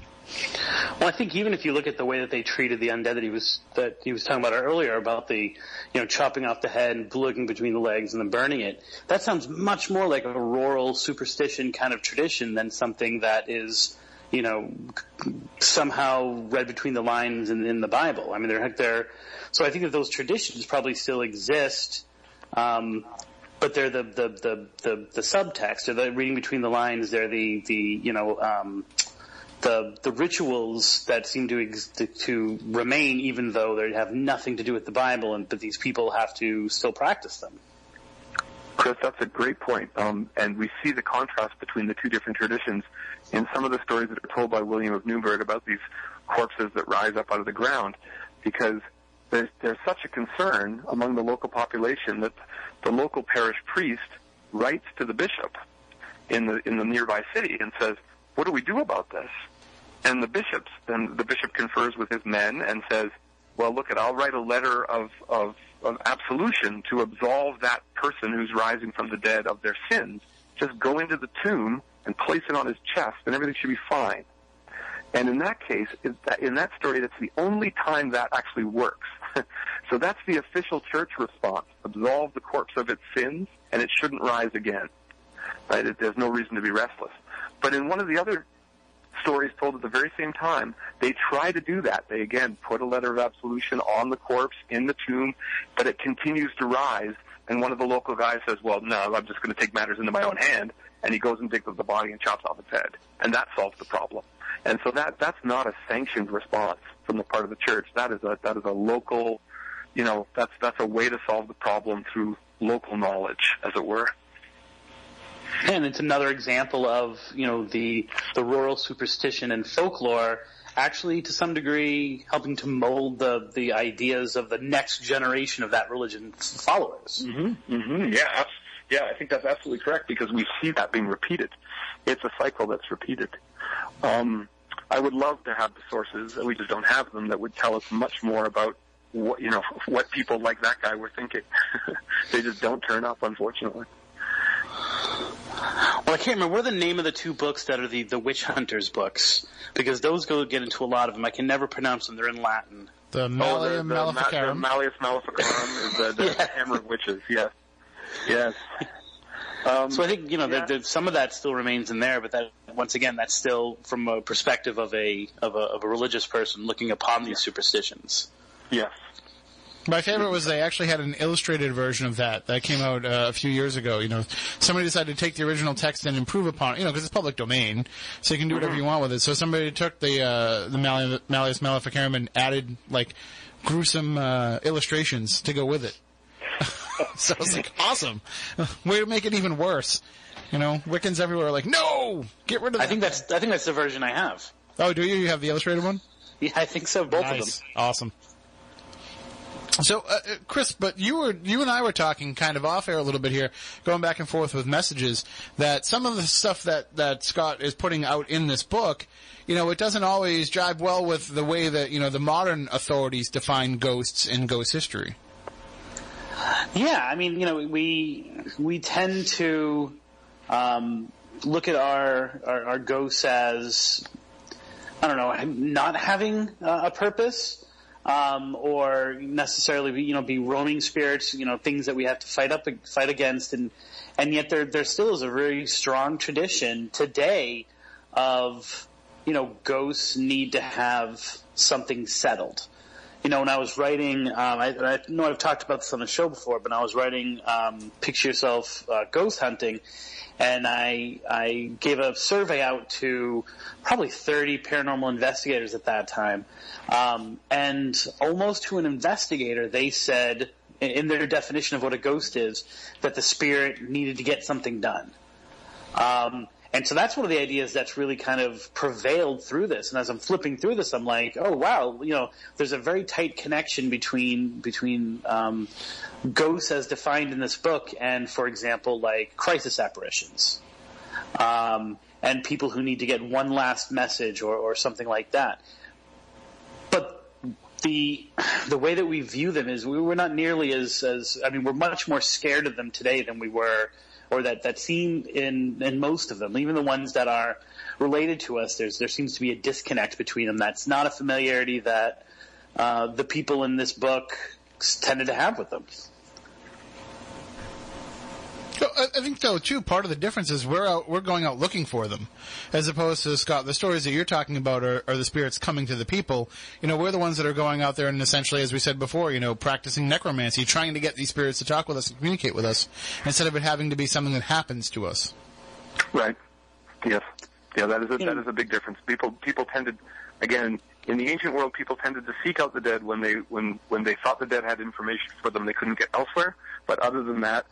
[SPEAKER 3] Well, I think even if you look at the way that they treated the undead that he was that he was talking about earlier about the you know chopping off the head and looking between the legs and then burning it, that sounds much more like a rural superstition kind of tradition than something that is you know somehow read between the lines in, in the Bible. I mean, they're they're so I think that those traditions probably still exist. Um, but they're the, the, the, the, the subtext, they're the reading between the lines, they're the, the, you know, um, the the rituals that seem to ex- to remain, even though they have nothing to do with the Bible, and but these people have to still practice them.
[SPEAKER 4] Chris, that's a great point. Um, and we see the contrast between the two different traditions in some of the stories that are told by William of Newburgh about these corpses that rise up out of the ground, because there's, there's such a concern among the local population that the local parish priest writes to the bishop in the in the nearby city and says, "What do we do about this?" And the bishops then the bishop confers with his men and says, "Well, look, at I'll write a letter of of of absolution to absolve that person who's rising from the dead of their sins. Just go into the tomb and place it on his chest, and everything should be fine." And in that case, in that story, that's the only time that actually works. so that's the official church response. Absolve the corpse of its sins, and it shouldn't rise again. Right? There's no reason to be restless. But in one of the other stories told at the very same time, they try to do that. They again put a letter of absolution on the corpse in the tomb, but it continues to rise. And one of the local guys says, well, no, I'm just going to take matters into my own hand. And he goes and digs up the body and chops off its head. And that solves the problem. And so that, that's not a sanctioned response from the part of the church. That is a, that is a local, you know, that's, that's a way to solve the problem through local knowledge, as it were.
[SPEAKER 3] And it's another example of, you know, the, the rural superstition and folklore actually to some degree helping to mold the, the ideas of the next generation of that religion's followers.
[SPEAKER 4] Mm-hmm. Mm-hmm. Yeah, yeah, I think that's absolutely correct because we see that being repeated. It's a cycle that's repeated. Um, I would love to have the sources, we just don't have them, that would tell us much more about what you know what people like that guy were thinking. they just don't turn up, unfortunately.
[SPEAKER 3] Well, I can't remember what are the name of the two books that are the the witch hunters books because those go get into a lot of them. I can never pronounce them; they're in Latin.
[SPEAKER 1] The Malleus oh, Maleficarum.
[SPEAKER 4] The Malleus Maleficarum is the, the yeah. Hammer of Witches. Yes, yes.
[SPEAKER 3] Um, so I think you know yeah. the, the, some of that still remains in there, but that once again that's still from a perspective of a of a, of a religious person looking upon these superstitions.
[SPEAKER 4] Yes.
[SPEAKER 1] My favorite was they actually had an illustrated version of that that came out uh, a few years ago. You know, somebody decided to take the original text and improve upon it. You know, because it's public domain, so you can do whatever mm-hmm. you want with it. So somebody took the uh, the Malleus Maleficarum and added like gruesome uh, illustrations to go with it. so I was like, awesome. Way to make it even worse. You know, Wiccans everywhere are like, no, get rid of. That.
[SPEAKER 3] I think that's I think that's the version I have.
[SPEAKER 1] Oh, do you? You have the illustrated one?
[SPEAKER 3] Yeah, I think so. Both
[SPEAKER 1] nice.
[SPEAKER 3] of them.
[SPEAKER 1] Awesome. So, uh, uh, Chris, but you were you and I were talking kind of off air a little bit here, going back and forth with messages that some of the stuff that that Scott is putting out in this book, you know, it doesn't always jive well with the way that you know the modern authorities define ghosts in ghost history.
[SPEAKER 3] Yeah, I mean, you know, we we tend to um, look at our, our, our ghosts as I don't know, not having uh, a purpose, um, or necessarily be, you know be roaming spirits, you know, things that we have to fight up fight against, and and yet there there still is a very strong tradition today of you know ghosts need to have something settled. You know, when I was writing, um, I, I, know I've talked about this on the show before, but I was writing um, Picture Yourself uh, Ghost Hunting, and I, I gave a survey out to probably 30 paranormal investigators at that time. Um, and almost to an investigator, they said, in their definition of what a ghost is, that the spirit needed to get something done. Um, and so that's one of the ideas that's really kind of prevailed through this. And as I'm flipping through this, I'm like, oh wow, you know, there's a very tight connection between between um, ghosts as defined in this book and, for example, like crisis apparitions, um, and people who need to get one last message or, or something like that. But the the way that we view them is we, we're not nearly as as I mean we're much more scared of them today than we were or that, that seem in, in most of them, even the ones that are related to us, there's, there seems to be a disconnect between them. That's not a familiarity that uh, the people in this book tended to have with them.
[SPEAKER 1] So I I think though too part of the difference is we're out we're going out looking for them, as opposed to Scott. The stories that you're talking about are, are the spirits coming to the people. You know, we're the ones that are going out there and essentially, as we said before, you know, practicing necromancy, trying to get these spirits to talk with us and communicate with us, instead of it having to be something that happens to us.
[SPEAKER 4] Right. Yes. Yeah, that is a, that hmm. is a big difference. People people tended again in the ancient world people tended to seek out the dead when they when when they thought the dead had information for them they couldn't get elsewhere. But other than that,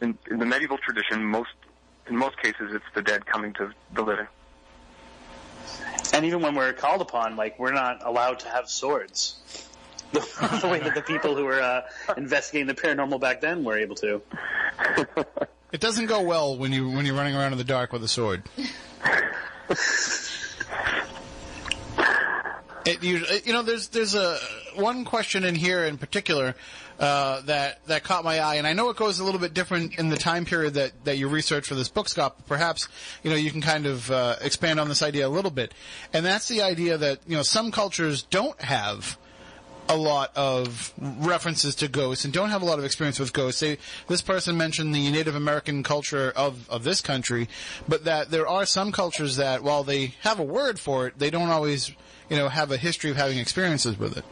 [SPEAKER 4] in, in the medieval tradition, most in most cases it's the dead coming to the living.
[SPEAKER 3] And even when we're called upon, like we're not allowed to have swords. The, the way that the people who were uh, investigating the paranormal back then were able to.
[SPEAKER 1] It doesn't go well when you when you're running around in the dark with a sword. It usually, you know, there's there's a one question in here in particular uh, that that caught my eye, and I know it goes a little bit different in the time period that that you research for this book, Scott. Perhaps you know you can kind of uh, expand on this idea a little bit, and that's the idea that you know some cultures don't have a lot of references to ghosts and don't have a lot of experience with ghosts. They, this person mentioned the Native American culture of, of this country, but that there are some cultures that, while they have a word for it, they don't always, you know, have a history of having experiences with it.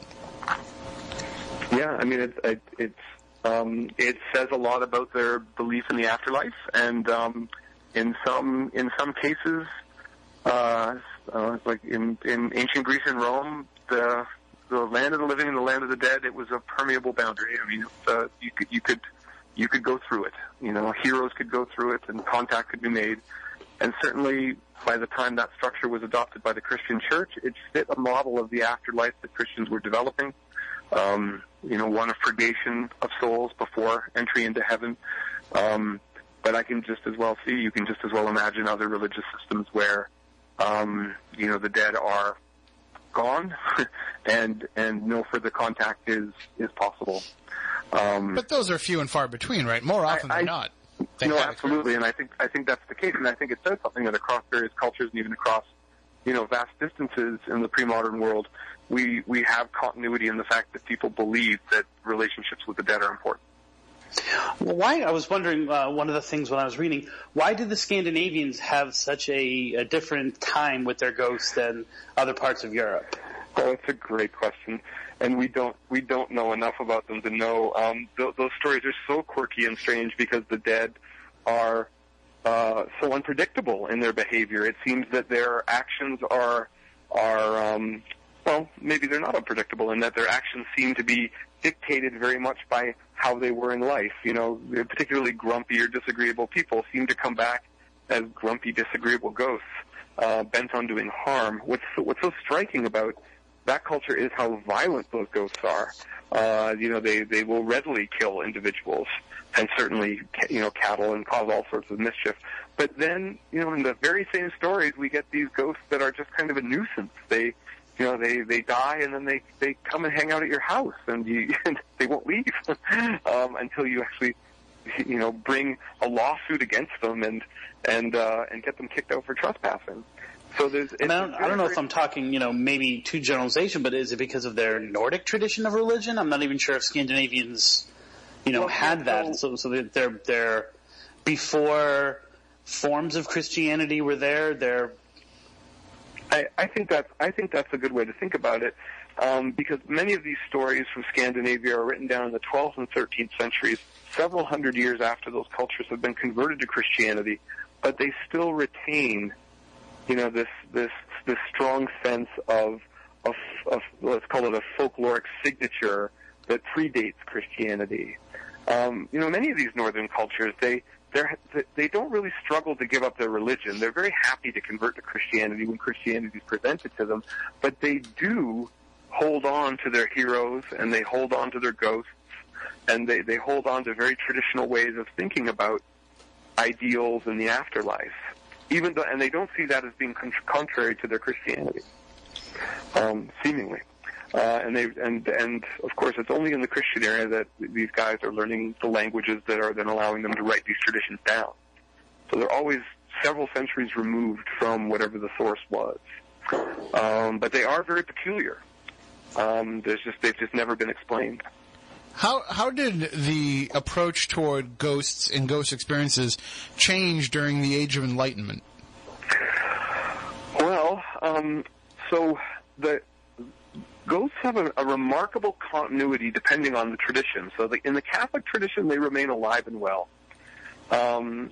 [SPEAKER 4] Yeah, I mean, it, it, it's um, it says a lot about their belief in the afterlife, and um, in some in some cases, uh, uh, like in in ancient Greece and Rome, the the land of the living and the land of the dead, it was a permeable boundary. I mean, uh, you could you could you could go through it. You know, heroes could go through it, and contact could be made. And certainly, by the time that structure was adopted by the Christian Church, it fit a model of the afterlife that Christians were developing. Um, you know, one of purgation of souls before entry into heaven. Um, but I can just as well see, you can just as well imagine other religious systems where, um, you know, the dead are gone and and no further contact is is possible. Um,
[SPEAKER 1] But those are few and far between, right? More often
[SPEAKER 4] I-
[SPEAKER 1] than not. they
[SPEAKER 4] no, absolutely, and I think I think that's the case, and I think it says something that across various cultures and even across you know vast distances in the pre-modern world, we we have continuity in the fact that people believe that relationships with the dead are important.
[SPEAKER 3] Well, why? I was wondering. Uh, one of the things when I was reading, why did the Scandinavians have such a, a different time with their ghosts than other parts of Europe?
[SPEAKER 4] Oh, it's a great question, and we don't we don't know enough about them to know. Um, th- those stories are so quirky and strange because the dead are uh, so unpredictable in their behavior. It seems that their actions are are um, well, maybe they're not unpredictable in that their actions seem to be dictated very much by how they were in life. You know, particularly grumpy or disagreeable people seem to come back as grumpy, disagreeable ghosts, uh, bent on doing harm. What's what's so striking about that culture is how violent those ghosts are. Uh, you know, they they will readily kill individuals and certainly you know cattle and cause all sorts of mischief. But then you know in the very same stories we get these ghosts that are just kind of a nuisance. They you know they they die and then they they come and hang out at your house and you and they won't leave um, until you actually you know bring a lawsuit against them and and uh, and get them kicked out for trespassing. So there's
[SPEAKER 3] And I don't, I don't know if I'm talking, you know, maybe too generalization, but is it because of their Nordic tradition of religion? I'm not even sure if Scandinavians, you know,
[SPEAKER 4] Well,
[SPEAKER 3] had that.
[SPEAKER 4] so-
[SPEAKER 3] So, they're they're before forms of Christianity were there. They're
[SPEAKER 4] I, I think that's I think that's a good way to think about it, um, because many of these stories from Scandinavia are written down in the 12th and 13th centuries, several hundred years after those cultures have been converted to Christianity, but they still retain, you know, this this this strong sense of of, of let's call it a folkloric signature that predates Christianity. Um, you know, many of these northern cultures they they don't really struggle to give up their religion. They're very happy to convert to Christianity when Christianity is presented to them, but they do hold on to their heroes and they hold on to their ghosts and they, they hold on to very traditional ways of thinking about ideals in the afterlife. Even though, and they don't see that as being contrary to their Christianity, um, seemingly. Uh, and they and and of course it's only in the Christian area that these guys are learning the languages that are then allowing them to write these traditions down. So they're always several centuries removed from whatever the source was. Um, but they are very peculiar. Um, there's just they've just never been explained.
[SPEAKER 1] How how did the approach toward ghosts and ghost experiences change during the Age of Enlightenment?
[SPEAKER 4] Well, um, so the ghosts have a, a, remarkable continuity depending on the tradition. So the, in the Catholic tradition, they remain alive and well. Um,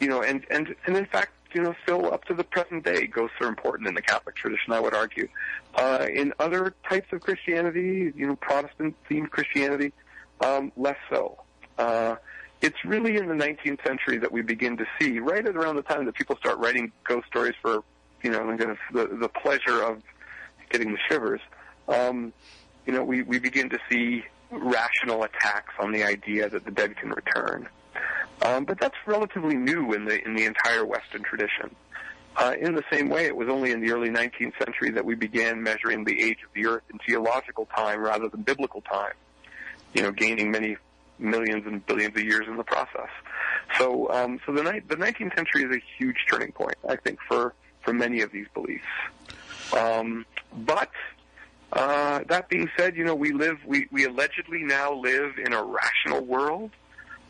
[SPEAKER 4] you know, and, and, and in fact, you know, still up to the present day, ghosts are important in the Catholic tradition, I would argue. Uh, in other types of Christianity, you know, Protestant themed Christianity, um, less so. Uh, it's really in the 19th century that we begin to see, right at around the time that people start writing ghost stories for, you know, the, the pleasure of getting the shivers, um, you know, we, we begin to see rational attacks on the idea that the dead can return. Um, but that's relatively new in the in the entire Western tradition. Uh, in the same way, it was only in the early 19th century that we began measuring the age of the Earth in geological time rather than biblical time. You know, gaining many millions and billions of years in the process. So, um, so the, ni- the 19th century is a huge turning point, I think, for for many of these beliefs. Um, but uh, that being said, you know, we live, we, we allegedly now live in a rational world,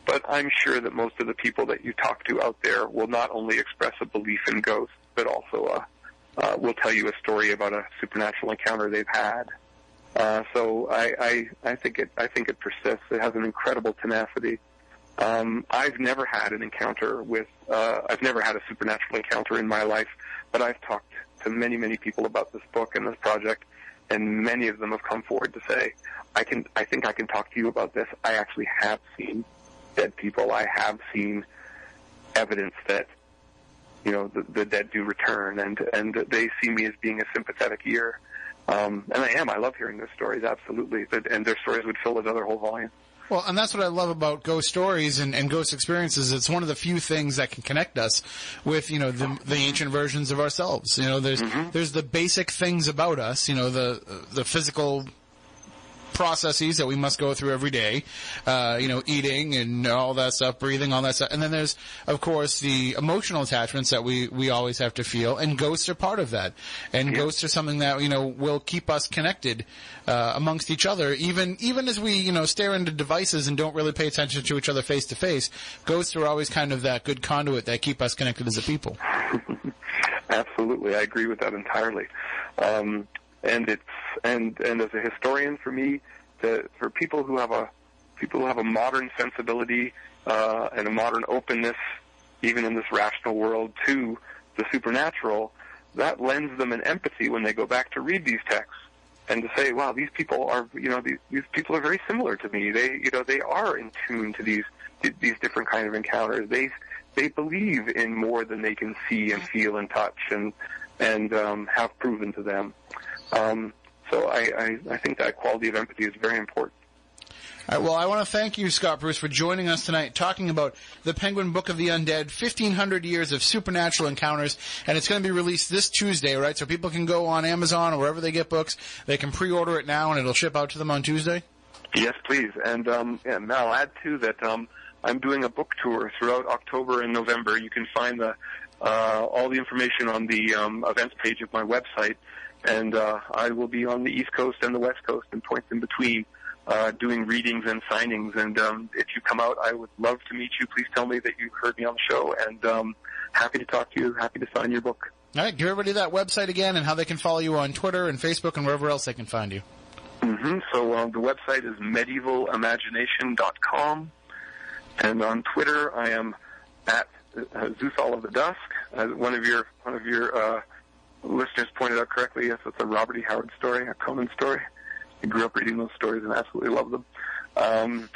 [SPEAKER 4] but I'm sure that most of the people that you talk to out there will not only express a belief in ghosts, but also a, uh, will tell you a story about a supernatural encounter they've had. Uh, so I, I, I think it, I think it persists. It has an incredible tenacity. Um, I've never had an encounter with, uh, I've never had a supernatural encounter in my life, but I've talked to many, many people about this book and this project, and many of them have come forward to say, I can, I think I can talk to you about this. I actually have seen dead people. I have seen evidence that, you know, the, the dead do return and, and they see me as being a sympathetic ear. Um, and I am. I love hearing their stories, absolutely. And their stories would fill another whole volume.
[SPEAKER 1] Well, and that's what I love about ghost stories and, and ghost experiences. It's one of the few things that can connect us with, you know, the, the ancient versions of ourselves. You know, there's mm-hmm. there's the basic things about us. You know, the the physical processes that we must go through every day. Uh, you know, eating and all that stuff, breathing, all that stuff. And then there's, of course, the emotional attachments that we, we always have to feel. And ghosts are part of that. And yeah. ghosts are something that, you know, will keep us connected, uh, amongst each other. Even, even as we, you know, stare into devices and don't really pay attention to each other face to face, ghosts are always kind of that good conduit that keep us connected as a people.
[SPEAKER 4] Absolutely. I agree with that entirely. Um, and it's and and as a historian, for me, the, for people who have a people who have a modern sensibility uh, and a modern openness, even in this rational world, to the supernatural, that lends them an empathy when they go back to read these texts and to say, "Wow, these people are you know these these people are very similar to me. They you know they are in tune to these these different kind of encounters. They they believe in more than they can see and feel and touch and and um, have proven to them." Um, so I, I, I think that quality of empathy is very important.
[SPEAKER 1] All right, well, I want to thank you, Scott Bruce, for joining us tonight, talking about the Penguin Book of the Undead, 1,500 Years of Supernatural Encounters, and it's going to be released this Tuesday, right? So people can go on Amazon or wherever they get books. They can pre-order it now, and it'll ship out to them on Tuesday?
[SPEAKER 4] Yes, please. And, um, and I'll add, too, that um, I'm doing a book tour throughout October and November. You can find the, uh, all the information on the um, events page of my website and uh, I will be on the East Coast and the West Coast and points in between, uh, doing readings and signings. And um, if you come out, I would love to meet you. Please tell me that you heard me on the show, and um, happy to talk to you. Happy to sign your book.
[SPEAKER 1] All right, give everybody that website again and how they can follow you on Twitter and Facebook and wherever else they can find you.
[SPEAKER 4] Mm-hmm. So uh, the website is medievalimagination.com, and on Twitter I am at uh, Xuthal of the Dusk. Uh, one of your one of your uh, listeners pointed out correctly, yes, it's a Robert E. Howard story, a Conan story. I grew up reading those stories and absolutely love them. Um,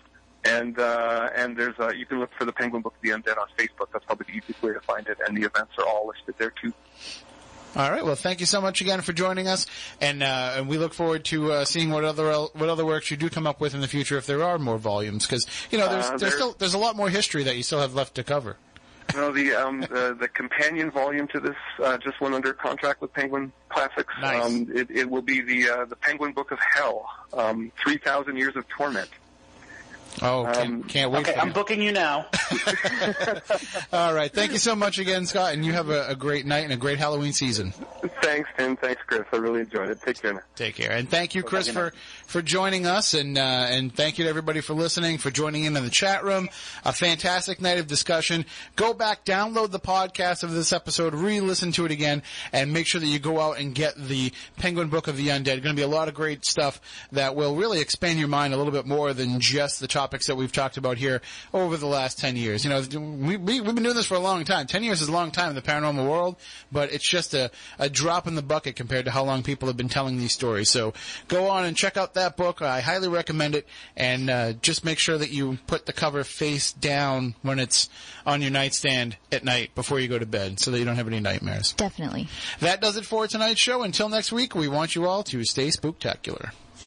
[SPEAKER 4] and uh, and there's a, you can look for the Penguin Book of the Undead on Facebook. That's probably the easiest way to find it, and the events are all listed there too.
[SPEAKER 1] All right. Well, thank you so much again for joining us, and uh, and we look forward to uh, seeing what other what other works you do come up with in the future if there are more volumes, because you know there's uh, there's, there's still there's a lot more history that you still have left to cover.
[SPEAKER 4] No, the um, the, the companion volume to this uh, just went under contract with Penguin classics.
[SPEAKER 1] Nice.
[SPEAKER 4] Um, it, it will be the uh, the Penguin Book of Hell, um, three thousand years of torment.
[SPEAKER 1] Oh, can't,
[SPEAKER 4] Um,
[SPEAKER 1] can't wait
[SPEAKER 3] Okay,
[SPEAKER 1] for
[SPEAKER 3] I'm
[SPEAKER 1] you.
[SPEAKER 3] booking you now.
[SPEAKER 1] All right. Thank you so much again, Scott, and you have a, a great night and a great Halloween season.
[SPEAKER 4] Thanks, Tim. Thanks, Chris. I really enjoyed it. Take care now.
[SPEAKER 1] Take care, and thank you, Chris, for for joining us, and uh, and thank you to everybody for listening, for joining in in the chat room. A fantastic night of discussion. Go back, download the podcast of this episode, re-listen to it again, and make sure that you go out and get the Penguin Book of the Undead. Going to be a lot of great stuff that will really expand your mind a little bit more than just the topics that we've talked about here over the last ten years. You know, we, we we've been doing this for a long time. Ten years is a long time in the paranormal world, but it's just a a drop in the bucket compared to how long people have been telling these stories. So go on and check out that book. I highly recommend it, and uh, just make sure that you put the cover face down when it's on your nightstand at night before you go to bed, so that you don't have any nightmares.
[SPEAKER 5] Definitely.
[SPEAKER 1] That does it for tonight's show. Until next week, we want you all to stay spooktacular.